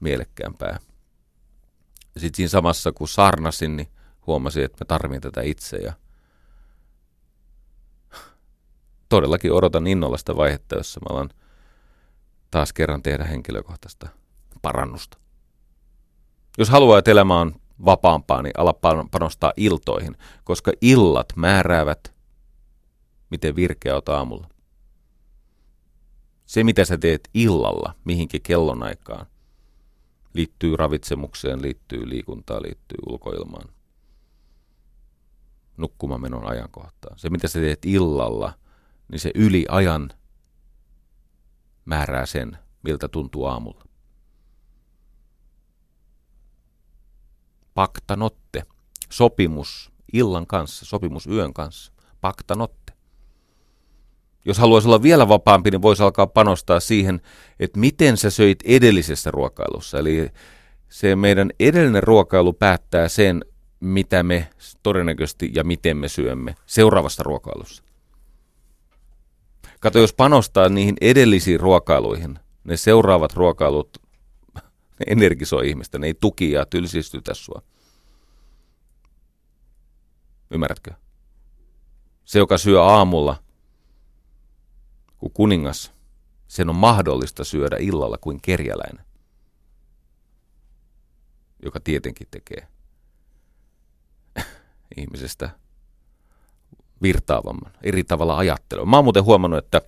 mielekkäämpää. Sitten siinä samassa, kun sarnasin, niin huomasin, että mä tarvin tätä itse ja todellakin odotan innolla sitä vaihetta, jossa mä alan taas kerran tehdä henkilökohtaista parannusta. Jos haluaa, että elämä on vapaampaa, niin ala panostaa iltoihin, koska illat määräävät, miten virkeä oot aamulla. Se, mitä sä teet illalla, mihinkin kellonaikaan, liittyy ravitsemukseen, liittyy liikuntaan, liittyy ulkoilmaan, nukkumamenon ajankohtaan. Se, mitä sä teet illalla, niin se yli ajan määrää sen, miltä tuntuu aamulla. Pakta notte, sopimus illan kanssa, sopimus yön kanssa, pakta notte. Jos haluaisi olla vielä vapaampi, niin voisi alkaa panostaa siihen, että miten sä söit edellisessä ruokailussa. Eli se meidän edellinen ruokailu päättää sen, mitä me todennäköisesti ja miten me syömme seuraavassa ruokailussa. Kato, jos panostaa niihin edellisiin ruokailuihin, ne seuraavat ruokailut, ne energisoi ihmistä, ne ei tuki ja tylsistytä sua. Ymmärrätkö? Se, joka syö aamulla, kuin kuningas, sen on mahdollista syödä illalla kuin kerjäläinen, joka tietenkin tekee *laughs* ihmisestä virtaavamman, eri tavalla ajattelua. Mä oon muuten huomannut, että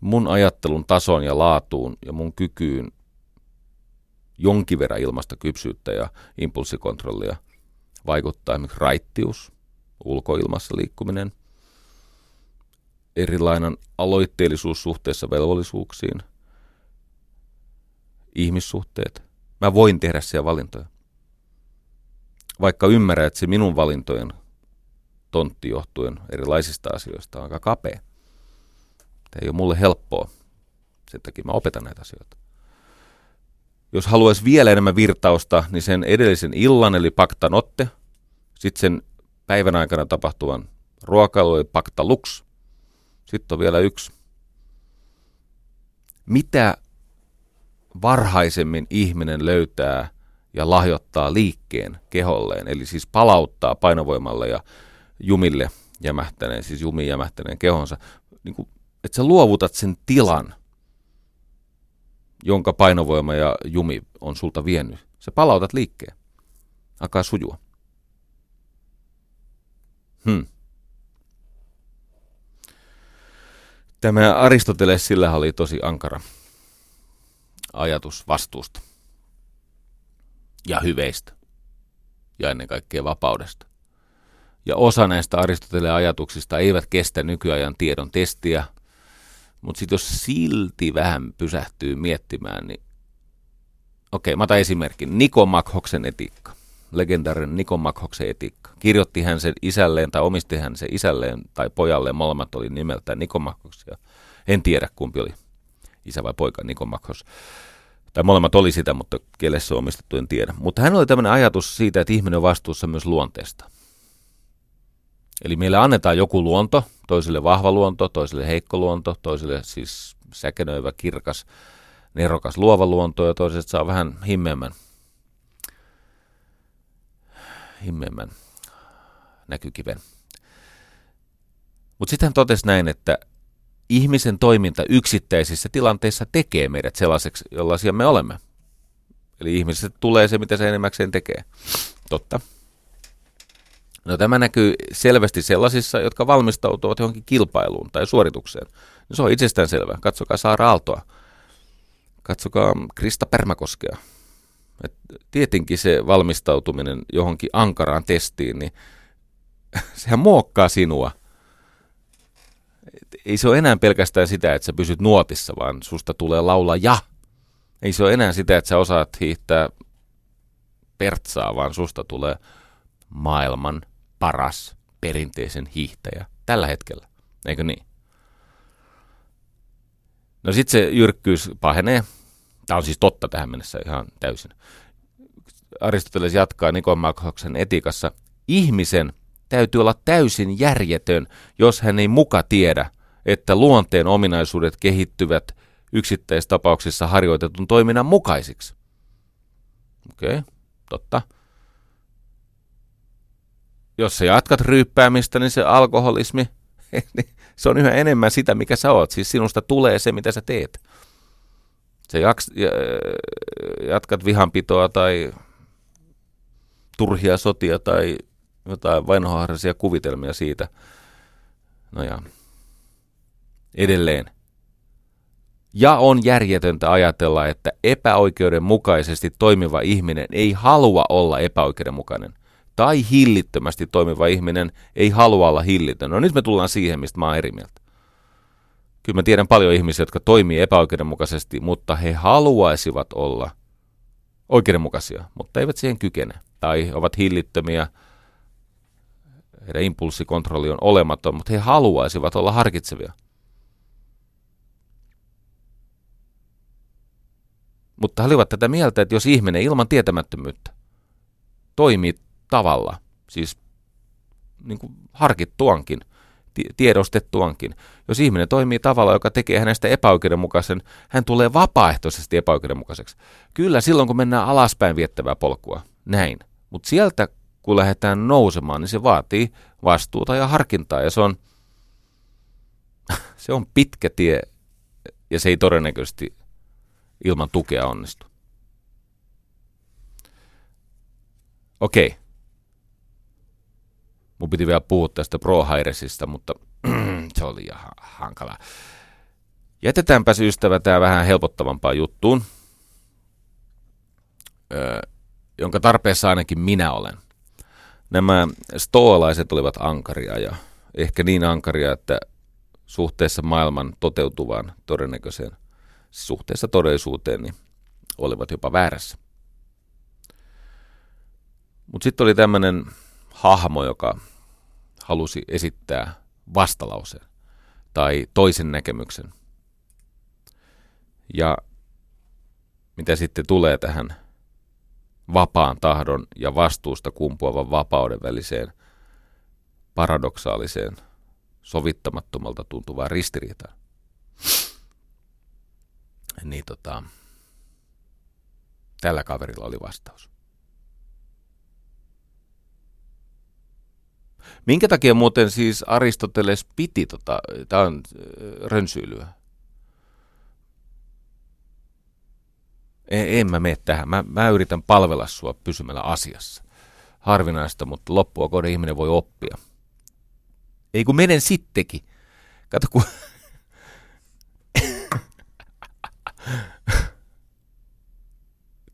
mun ajattelun tason ja laatuun ja mun kykyyn jonkin verran ilmasta kypsyyttä ja impulssikontrollia vaikuttaa esimerkiksi raittius, ulkoilmassa liikkuminen, erilainen aloitteellisuus suhteessa velvollisuuksiin, ihmissuhteet. Mä voin tehdä siellä valintoja. Vaikka ymmärrän, että se minun valintojen tontti johtuen erilaisista asioista on aika kapea. Tämä ei ole mulle helppoa. Sen takia mä opetan näitä asioita. Jos haluaisi vielä enemmän virtausta, niin sen edellisen illan, eli pakta notte, sitten sen päivän aikana tapahtuvan ruokailu, eli pakta lux. Sitten on vielä yksi. Mitä varhaisemmin ihminen löytää ja lahjoittaa liikkeen keholleen, eli siis palauttaa painovoimalle ja jumille jämähtäneen, siis jumiin jämähtäneen kehonsa, niin kuin, että sä luovutat sen tilan, jonka painovoima ja jumi on sulta vienyt. Sä palautat liikkeen. Alkaa sujua. Hmm. Tämä Aristoteles sillä oli tosi ankara ajatus vastuusta ja hyveistä ja ennen kaikkea vapaudesta. Ja osa näistä Aristoteleen ajatuksista eivät kestä nykyajan tiedon testiä, mutta sitten jos silti vähän pysähtyy miettimään, niin okei, okay, mä otan esimerkin. Niko Makhoksen etiikka, legendaarinen Niko Makhoksen etiikka. Kirjoitti hän sen isälleen tai omisti hän sen isälleen tai pojalleen, molemmat oli nimeltään Niko Makhoks. En tiedä kumpi oli isä vai poika Niko Makhos. Tai molemmat oli sitä, mutta kielessä on omistettu, en tiedä. Mutta hän oli tämmöinen ajatus siitä, että ihminen on vastuussa myös luonteesta. Eli meille annetaan joku luonto, toiselle vahva luonto, toiselle heikko luonto, toiselle siis säkenöivä, kirkas, nerokas, luova luonto ja toiset saa vähän himmeämmän, himmeämmän näkykiven. Mutta sitten hän totesi näin, että ihmisen toiminta yksittäisissä tilanteissa tekee meidät sellaiseksi, jollaisia me olemme. Eli ihmisestä tulee se, mitä se enimmäkseen tekee. Totta. No tämä näkyy selvästi sellaisissa, jotka valmistautuvat johonkin kilpailuun tai suoritukseen. No, se on itsestään selvää. Katsokaa Saara Aaltoa. Katsokaa Krista Permäkoskea. Et tietenkin se valmistautuminen johonkin ankaraan testiin, niin *laughs* sehän muokkaa sinua. Et ei se ole enää pelkästään sitä, että sä pysyt nuotissa, vaan susta tulee laula ja. Ei se ole enää sitä, että sä osaat hiihtää pertsaa, vaan susta tulee maailman paras perinteisen hiihtäjä tällä hetkellä. Eikö niin? No sitten se jyrkkyys pahenee. Tämä on siis totta tähän mennessä ihan täysin. Aristoteles jatkaa Nikomakoksen etiikassa. Ihmisen täytyy olla täysin järjetön, jos hän ei muka tiedä, että luonteen ominaisuudet kehittyvät yksittäistapauksissa harjoitetun toiminnan mukaisiksi. Okei, okay, totta. Jos sä jatkat ryyppäämistä, niin se alkoholismi, *laughs* niin se on yhä enemmän sitä, mikä sä oot. Siis sinusta tulee se, mitä sä teet. Sä jaks, jatkat vihanpitoa tai turhia sotia tai jotain vainoharhaisia kuvitelmia siitä. No ja edelleen. Ja on järjetöntä ajatella, että epäoikeudenmukaisesti toimiva ihminen ei halua olla epäoikeudenmukainen. Tai hillittömästi toimiva ihminen ei halua olla hillitön. No nyt me tullaan siihen, mistä mä oon eri mieltä. Kyllä mä tiedän paljon ihmisiä, jotka toimii epäoikeudenmukaisesti, mutta he haluaisivat olla oikeudenmukaisia, mutta eivät siihen kykene. Tai ovat hillittömiä, heidän impulssikontrolli on olematon, mutta he haluaisivat olla harkitsevia. Mutta he olivat tätä mieltä, että jos ihminen ilman tietämättömyyttä toimii tavalla, siis niin kuin harkittuankin, tiedostettuankin, jos ihminen toimii tavalla, joka tekee hänestä epäoikeudenmukaisen, hän tulee vapaaehtoisesti epäoikeudenmukaiseksi. Kyllä silloin, kun mennään alaspäin viettävää polkua, näin. Mutta sieltä, kun lähdetään nousemaan, niin se vaatii vastuuta ja harkintaa, ja se on, *laughs* se on pitkä tie, ja se ei todennäköisesti ilman tukea onnistu. Okei. Mun piti vielä puhua tästä Pro mutta *clears throat* se oli ihan hankala. Jätetäänpä ystävä tämä vähän helpottavampaan juttuun, öö, jonka tarpeessa ainakin minä olen. Nämä stoalaiset olivat ankaria ja ehkä niin ankaria, että suhteessa maailman toteutuvaan todennäköiseen – suhteessa todellisuuteen niin olivat jopa väärässä. Mutta sitten oli tämmöinen hahmo, joka halusi esittää vastalauseen tai toisen näkemyksen. Ja mitä sitten tulee tähän vapaan tahdon ja vastuusta kumpuavan vapauden väliseen paradoksaaliseen, sovittamattomalta tuntuvaan ristiriitaan niin tota, tällä kaverilla oli vastaus. Minkä takia muuten siis Aristoteles piti, tota, tämä on äh, rönsyilyä. En, en mä mene tähän. Mä, mä yritän palvella sua pysymällä asiassa. Harvinaista, mutta loppua kohden ihminen voi oppia. Ei kun menen sittenkin. Kato, kun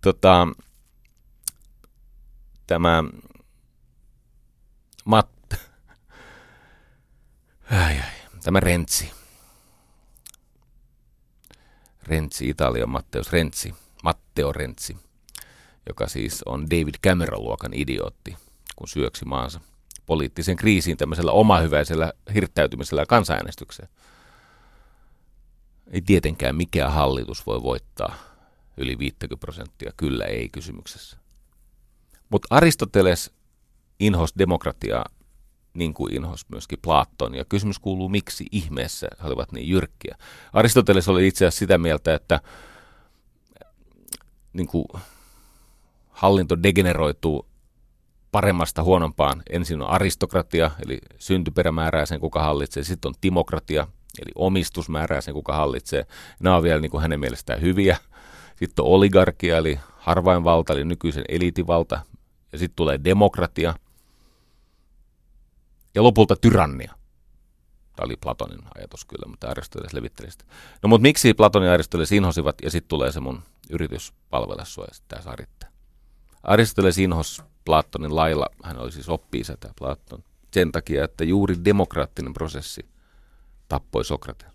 tota, tämä Matt, ai, ai, tämä Rentsi, Rentsi, Italian Matteus Rentsi, Matteo Rentsi, joka siis on David Cameron-luokan idiootti, kun syöksi maansa poliittisen kriisiin tämmöisellä omahyväisellä hirttäytymisellä kansanäänestykseen. Ei tietenkään mikään hallitus voi voittaa yli 50 prosenttia kyllä ei kysymyksessä. Mutta Aristoteles inhos demokratiaa niin kuin inhos myöskin Platon. Ja kysymys kuuluu, miksi ihmeessä he olivat niin jyrkkiä. Aristoteles oli itse asiassa sitä mieltä, että niin kuin hallinto degeneroituu paremmasta huonompaan. Ensin on aristokratia, eli syntyperämäärää sen, kuka hallitsee. Sitten on timokratia, eli omistusmäärää sen, kuka hallitsee. Nämä on vielä niin kuin hänen mielestään hyviä. Sitten on oligarkia, eli harvainvalta, eli nykyisen elitivalta. Ja sitten tulee demokratia. Ja lopulta tyrannia. Tämä oli Platonin ajatus kyllä, mutta Aristoteles levitteli sitä. No mutta miksi Platonin ja Aristoteles inhosivat ja sitten tulee se mun yritys palvella sua ja sitten riittää. Aristoteles inhos Platonin lailla, hän oli siis oppi tämä Platon, sen takia, että juuri demokraattinen prosessi tappoi Sokrates.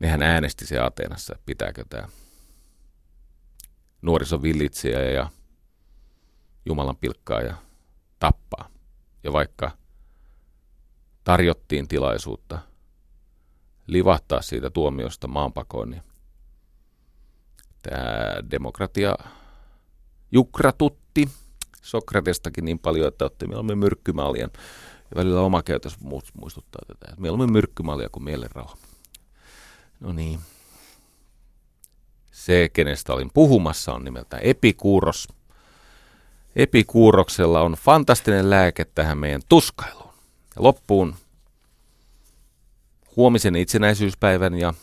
Nehän äänesti se Ateenassa, pitääkö tämä nuorisovillitsijä ja Jumalan pilkkaa ja tappaa. Ja vaikka tarjottiin tilaisuutta livahtaa siitä tuomiosta maanpakoon, niin tämä demokratia jukratutti Sokratestakin niin paljon, että otti mieluummin myrkkymaljan. Ja välillä oma käytös muistuttaa tätä, että mieluummin myrkkymalja kuin mielenrauha. No niin. Se, kenestä olin puhumassa, on nimeltään Epikuuros. Epikuuroksella on fantastinen lääke tähän meidän tuskailuun. Ja loppuun huomisen itsenäisyyspäivän ja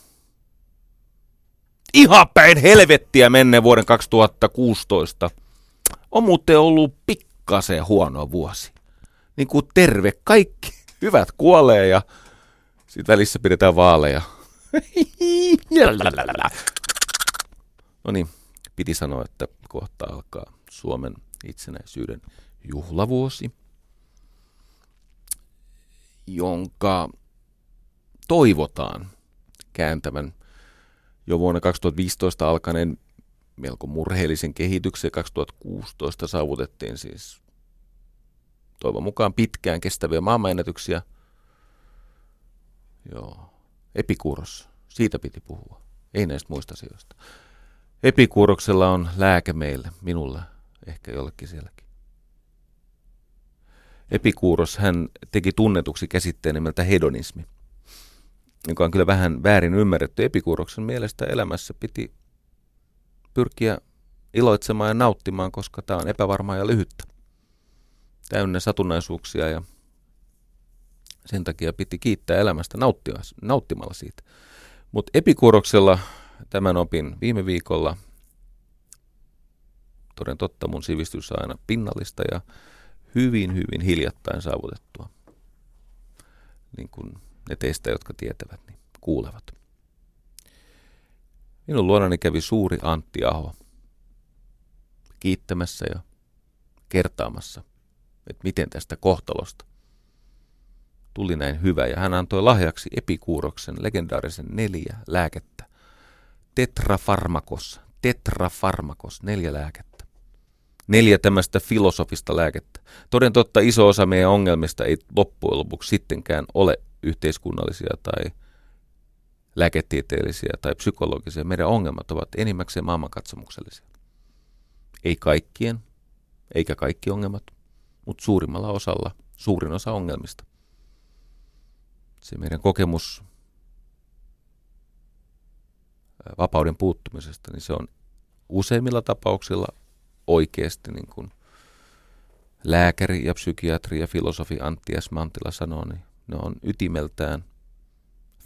ihan päin helvettiä menneen vuoden 2016 on muuten ollut pikkasen huono vuosi. Niin kuin terve, kaikki hyvät kuolee ja sitten välissä pidetään vaaleja. *laughs* No niin, piti sanoa, että kohta alkaa Suomen itsenäisyyden juhlavuosi, jonka toivotaan kääntävän jo vuonna 2015 alkaneen melko murheellisen kehityksen. 2016 saavutettiin siis toivon mukaan pitkään kestäviä maailmanennätyksiä. Joo. Epikuuros, siitä piti puhua, ei näistä muista asioista. Epikuuroksella on lääke meille, minulla, ehkä jollekin sielläkin. Epikuuros hän teki tunnetuksi käsitteen nimeltä hedonismi joka on kyllä vähän väärin ymmärretty. Epikuuroksen mielestä elämässä piti pyrkiä iloitsemaan ja nauttimaan, koska tämä on epävarmaa ja lyhyttä. Täynnä satunnaisuuksia ja sen takia piti kiittää elämästä nauttimalla siitä. Mutta Epikuuroksella tämän opin viime viikolla. Toden totta mun sivistys on aina pinnallista ja hyvin, hyvin hiljattain saavutettua. Niin kuin ne teistä, jotka tietävät, niin kuulevat. Minun luonani kävi suuri Antti Aho kiittämässä ja kertaamassa, että miten tästä kohtalosta tuli näin hyvä. Ja hän antoi lahjaksi epikuuroksen legendaarisen neljä lääkettä. Tetrafarmakos, tetrafarmakos, neljä lääkettä. Neljä tämmöistä filosofista lääkettä. Toden totta iso osa meidän ongelmista ei loppujen lopuksi sittenkään ole yhteiskunnallisia tai lääketieteellisiä tai psykologisia. Meidän ongelmat ovat enimmäkseen maailmankatsomuksellisia. Ei kaikkien, eikä kaikki ongelmat, mutta suurimmalla osalla suurin osa ongelmista. Se meidän kokemus vapauden puuttumisesta, niin se on useimmilla tapauksilla oikeasti niin kuin lääkäri ja psykiatri ja filosofi Antti S. Mantila sanoo, niin ne on ytimeltään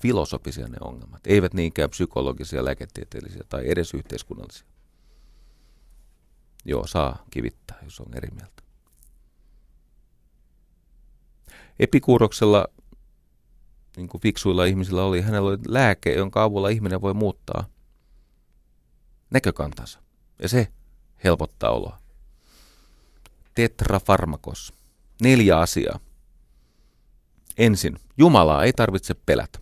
filosofisia ne ongelmat, eivät niinkään psykologisia, lääketieteellisiä tai edes yhteiskunnallisia. Joo, saa kivittää, jos on eri mieltä. Epikuuroksella, niin kuin fiksuilla ihmisillä oli, hänellä oli lääke, jonka avulla ihminen voi muuttaa näkökantansa. Ja se helpottaa oloa. Tetrafarmakos. Neljä asiaa. Ensin, Jumalaa ei tarvitse pelätä.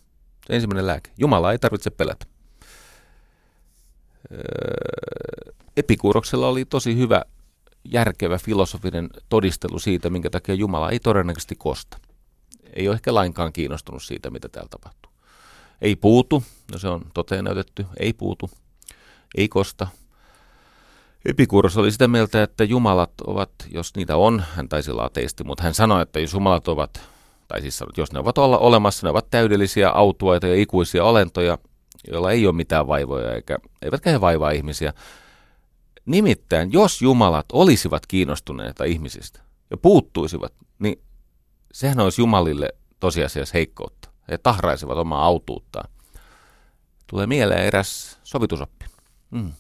Se ensimmäinen lääke. Jumalaa ei tarvitse pelätä. Öö, Epikuuroksella oli tosi hyvä, järkevä filosofinen todistelu siitä, minkä takia Jumala ei todennäköisesti kosta. Ei ole ehkä lainkaan kiinnostunut siitä, mitä täällä tapahtuu. Ei puutu, no se on toteen näytetty, ei puutu, ei kosta. Epikuuros oli sitä mieltä, että jumalat ovat, jos niitä on, hän taisi olla ateisti, mutta hän sanoi, että jos jumalat ovat tai siis sanot, jos ne ovat olla olemassa, ne ovat täydellisiä autuaita ja ikuisia olentoja, joilla ei ole mitään vaivoja, eikä, eivätkä he vaivaa ihmisiä. Nimittäin, jos jumalat olisivat kiinnostuneita ihmisistä ja puuttuisivat, niin sehän olisi jumalille tosiasiassa heikkoutta. He tahraisivat omaa autuuttaan. Tulee mieleen eräs sovitusoppi. Mm.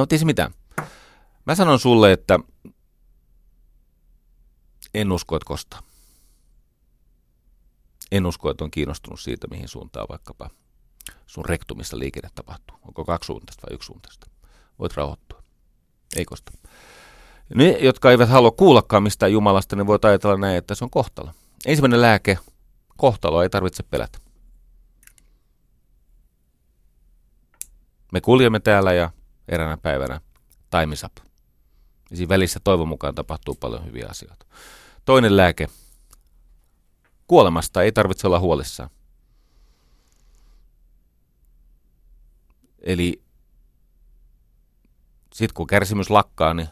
No tiesi mitä. Mä sanon sulle, että en usko, että kostaa. en usko, että on kiinnostunut siitä, mihin suuntaan vaikkapa sun rektumissa liikenne tapahtuu. Onko kaksi suuntaista vai yksi suuntaista? Voit rauhoittua. Ei kosta. Ne, jotka eivät halua kuullakaan mistään Jumalasta, ne voivat ajatella näin, että se on kohtalo. Ensimmäinen lääke, kohtalo, ei tarvitse pelätä. Me kuljemme täällä ja eräänä päivänä time up. Ja siinä välissä toivon mukaan tapahtuu paljon hyviä asioita. Toinen lääke. Kuolemasta ei tarvitse olla huolissaan. Eli sitten kun kärsimys lakkaa, niin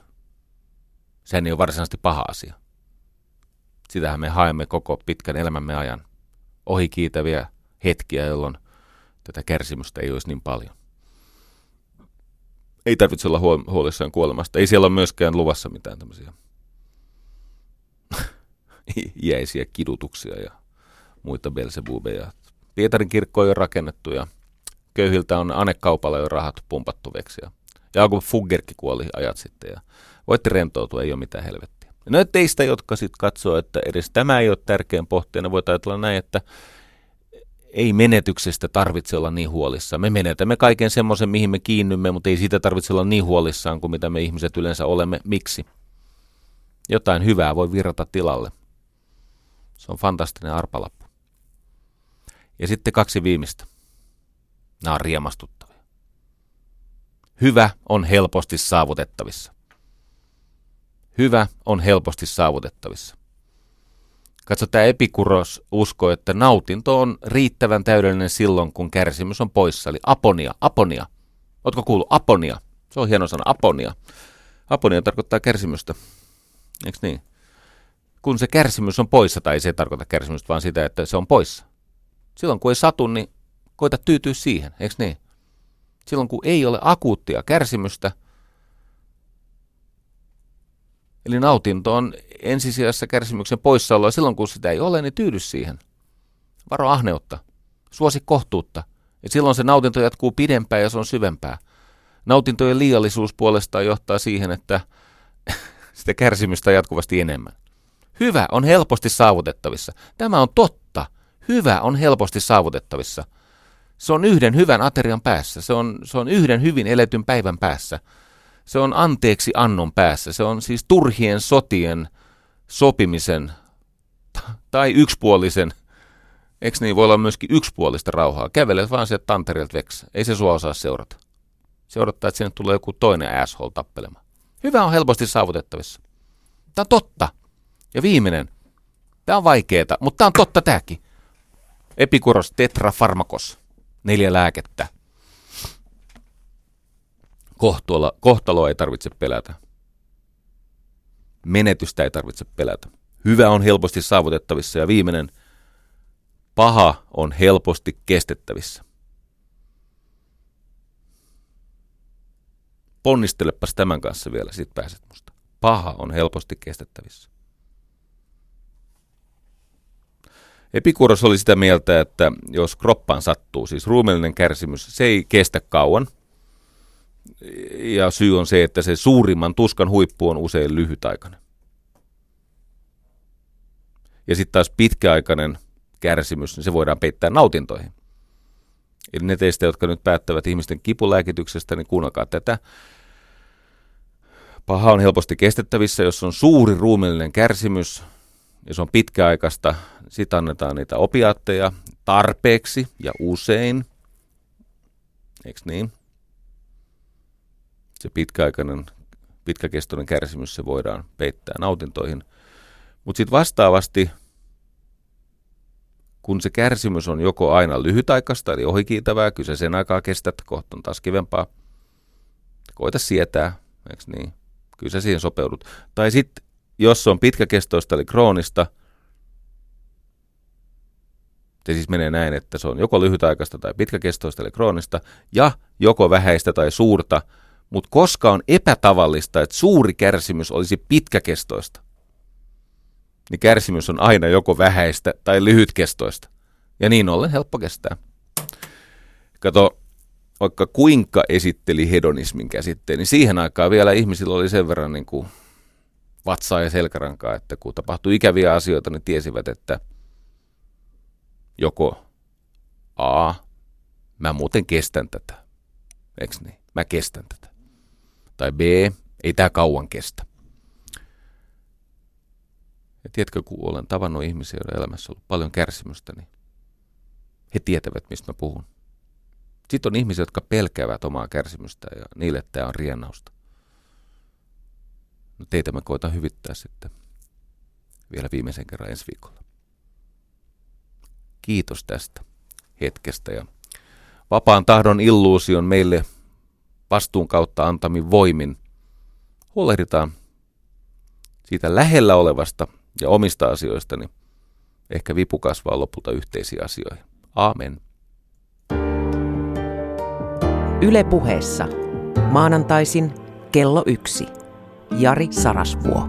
sehän ei ole varsinaisesti paha asia. Sitähän me haemme koko pitkän elämämme ajan. Ohikiitäviä hetkiä, jolloin tätä kärsimystä ei olisi niin paljon. Ei tarvitse olla huolissaan kuolemasta. Ei siellä ole myöskään luvassa mitään tämmöisiä jäisiä *laughs* kidutuksia ja muita Belzebubeja. Pietarin kirkko on jo rakennettu ja köyhiltä on anekaupalla jo rahat pumpattu veksi. Ja Jaakob Fuggerkin kuoli ajat sitten ja voitte rentoutua, ei ole mitään helvettiä. No teistä, jotka sitten katsoo, että edes tämä ei ole tärkeän pohteena, voi ajatella näin, että ei menetyksestä tarvitse olla niin huolissaan. Me menetämme kaiken semmoisen, mihin me kiinnymme, mutta ei siitä tarvitse olla niin huolissaan kuin mitä me ihmiset yleensä olemme. Miksi? Jotain hyvää voi virrata tilalle. Se on fantastinen arpalappu. Ja sitten kaksi viimeistä. Nämä on riemastuttavia. Hyvä on helposti saavutettavissa. Hyvä on helposti saavutettavissa. Katso, tämä Epikuros usko, että nautinto on riittävän täydellinen silloin, kun kärsimys on poissa. Eli aponia, aponia. Oletko kuullut? Aponia. Se on hieno sana, aponia. Aponia tarkoittaa kärsimystä. Eikö niin? Kun se kärsimys on poissa, tai se ei tarkoita kärsimystä, vaan sitä, että se on poissa. Silloin kun ei satu, niin koita tyytyä siihen, eikö niin? Silloin kun ei ole akuuttia kärsimystä, eli nautinto on ensisijassa kärsimyksen poissaoloa, silloin kun sitä ei ole, niin tyydy siihen. Varo ahneutta, suosi kohtuutta, ja silloin se nautinto jatkuu pidempään ja se on syvempää. Nautintojen liiallisuus puolestaan johtaa siihen, että *laughs* sitä kärsimystä jatkuvasti enemmän. Hyvä on helposti saavutettavissa. Tämä on totta. Hyvä on helposti saavutettavissa. Se on yhden hyvän aterian päässä. Se on, se on yhden hyvin eletyn päivän päässä. Se on anteeksi annon päässä. Se on siis turhien sotien sopimisen tai yksipuolisen, eikö niin voi olla myöskin yksipuolista rauhaa. Kävelet vaan sieltä tanterilta veksi. Ei se sua osaa seurata. Se odottaa, että sinne tulee joku toinen asshole tappelemaan. Hyvä on helposti saavutettavissa. Tämä on totta. Ja viimeinen. Tämä on vaikeeta, mutta tämä on totta tämäkin. Epikuros tetrafarmakos. Neljä lääkettä. Kohtaloa, kohtaloa ei tarvitse pelätä. Menetystä ei tarvitse pelätä. Hyvä on helposti saavutettavissa ja viimeinen. Paha on helposti kestettävissä. Ponnistelepas tämän kanssa vielä, sit pääset musta. Paha on helposti kestettävissä. Epikuros oli sitä mieltä, että jos kroppaan sattuu, siis ruumiillinen kärsimys, se ei kestä kauan. Ja syy on se, että se suurimman tuskan huippu on usein lyhytaikainen. Ja sitten taas pitkäaikainen kärsimys, niin se voidaan peittää nautintoihin. Eli ne teistä, jotka nyt päättävät ihmisten kipulääkityksestä, niin kuunnelkaa tätä. Paha on helposti kestettävissä, jos on suuri ruumiillinen kärsimys, ja se on pitkäaikaista, sitten annetaan niitä opiaatteja tarpeeksi ja usein. Eikö niin? Se pitkäaikainen, pitkäkestoinen kärsimys se voidaan peittää nautintoihin. Mutta sitten vastaavasti, kun se kärsimys on joko aina lyhytaikaista, eli ohikiitävää, kyse sen aikaa kestät, kohta on taas kivempaa, koita sietää, eikö niin? Kyllä sä siihen sopeudut. Tai sitten jos se on pitkäkestoista eli kroonista, se siis menee näin, että se on joko lyhytaikaista tai pitkäkestoista eli kroonista, ja joko vähäistä tai suurta, mutta koska on epätavallista, että suuri kärsimys olisi pitkäkestoista, niin kärsimys on aina joko vähäistä tai lyhytkestoista. Ja niin ollen helppo kestää. Kato, vaikka kuinka esitteli hedonismin käsitteen, niin siihen aikaan vielä ihmisillä oli sen verran niin kuin vatsaa ja selkärankaa, että kun tapahtui ikäviä asioita, niin tiesivät, että joko A, mä muuten kestän tätä. Eks niin? Mä kestän tätä. Tai B, ei tää kauan kestä. Ja tiedätkö, kun olen tavannut ihmisiä, joiden elämässä on ollut paljon kärsimystä, niin he tietävät, mistä mä puhun. Sitten on ihmisiä, jotka pelkäävät omaa kärsimystä ja niille tämä on riennausta. No teitä mä koitan hyvittää sitten vielä viimeisen kerran ensi viikolla. Kiitos tästä hetkestä ja vapaan tahdon illuusion meille vastuun kautta antamin voimin huolehditaan siitä lähellä olevasta ja omista asioista, niin ehkä vipu kasvaa lopulta yhteisiä asioihin. Aamen. Yle puheessa. Maanantaisin kello yksi. Jari Sarasvuo.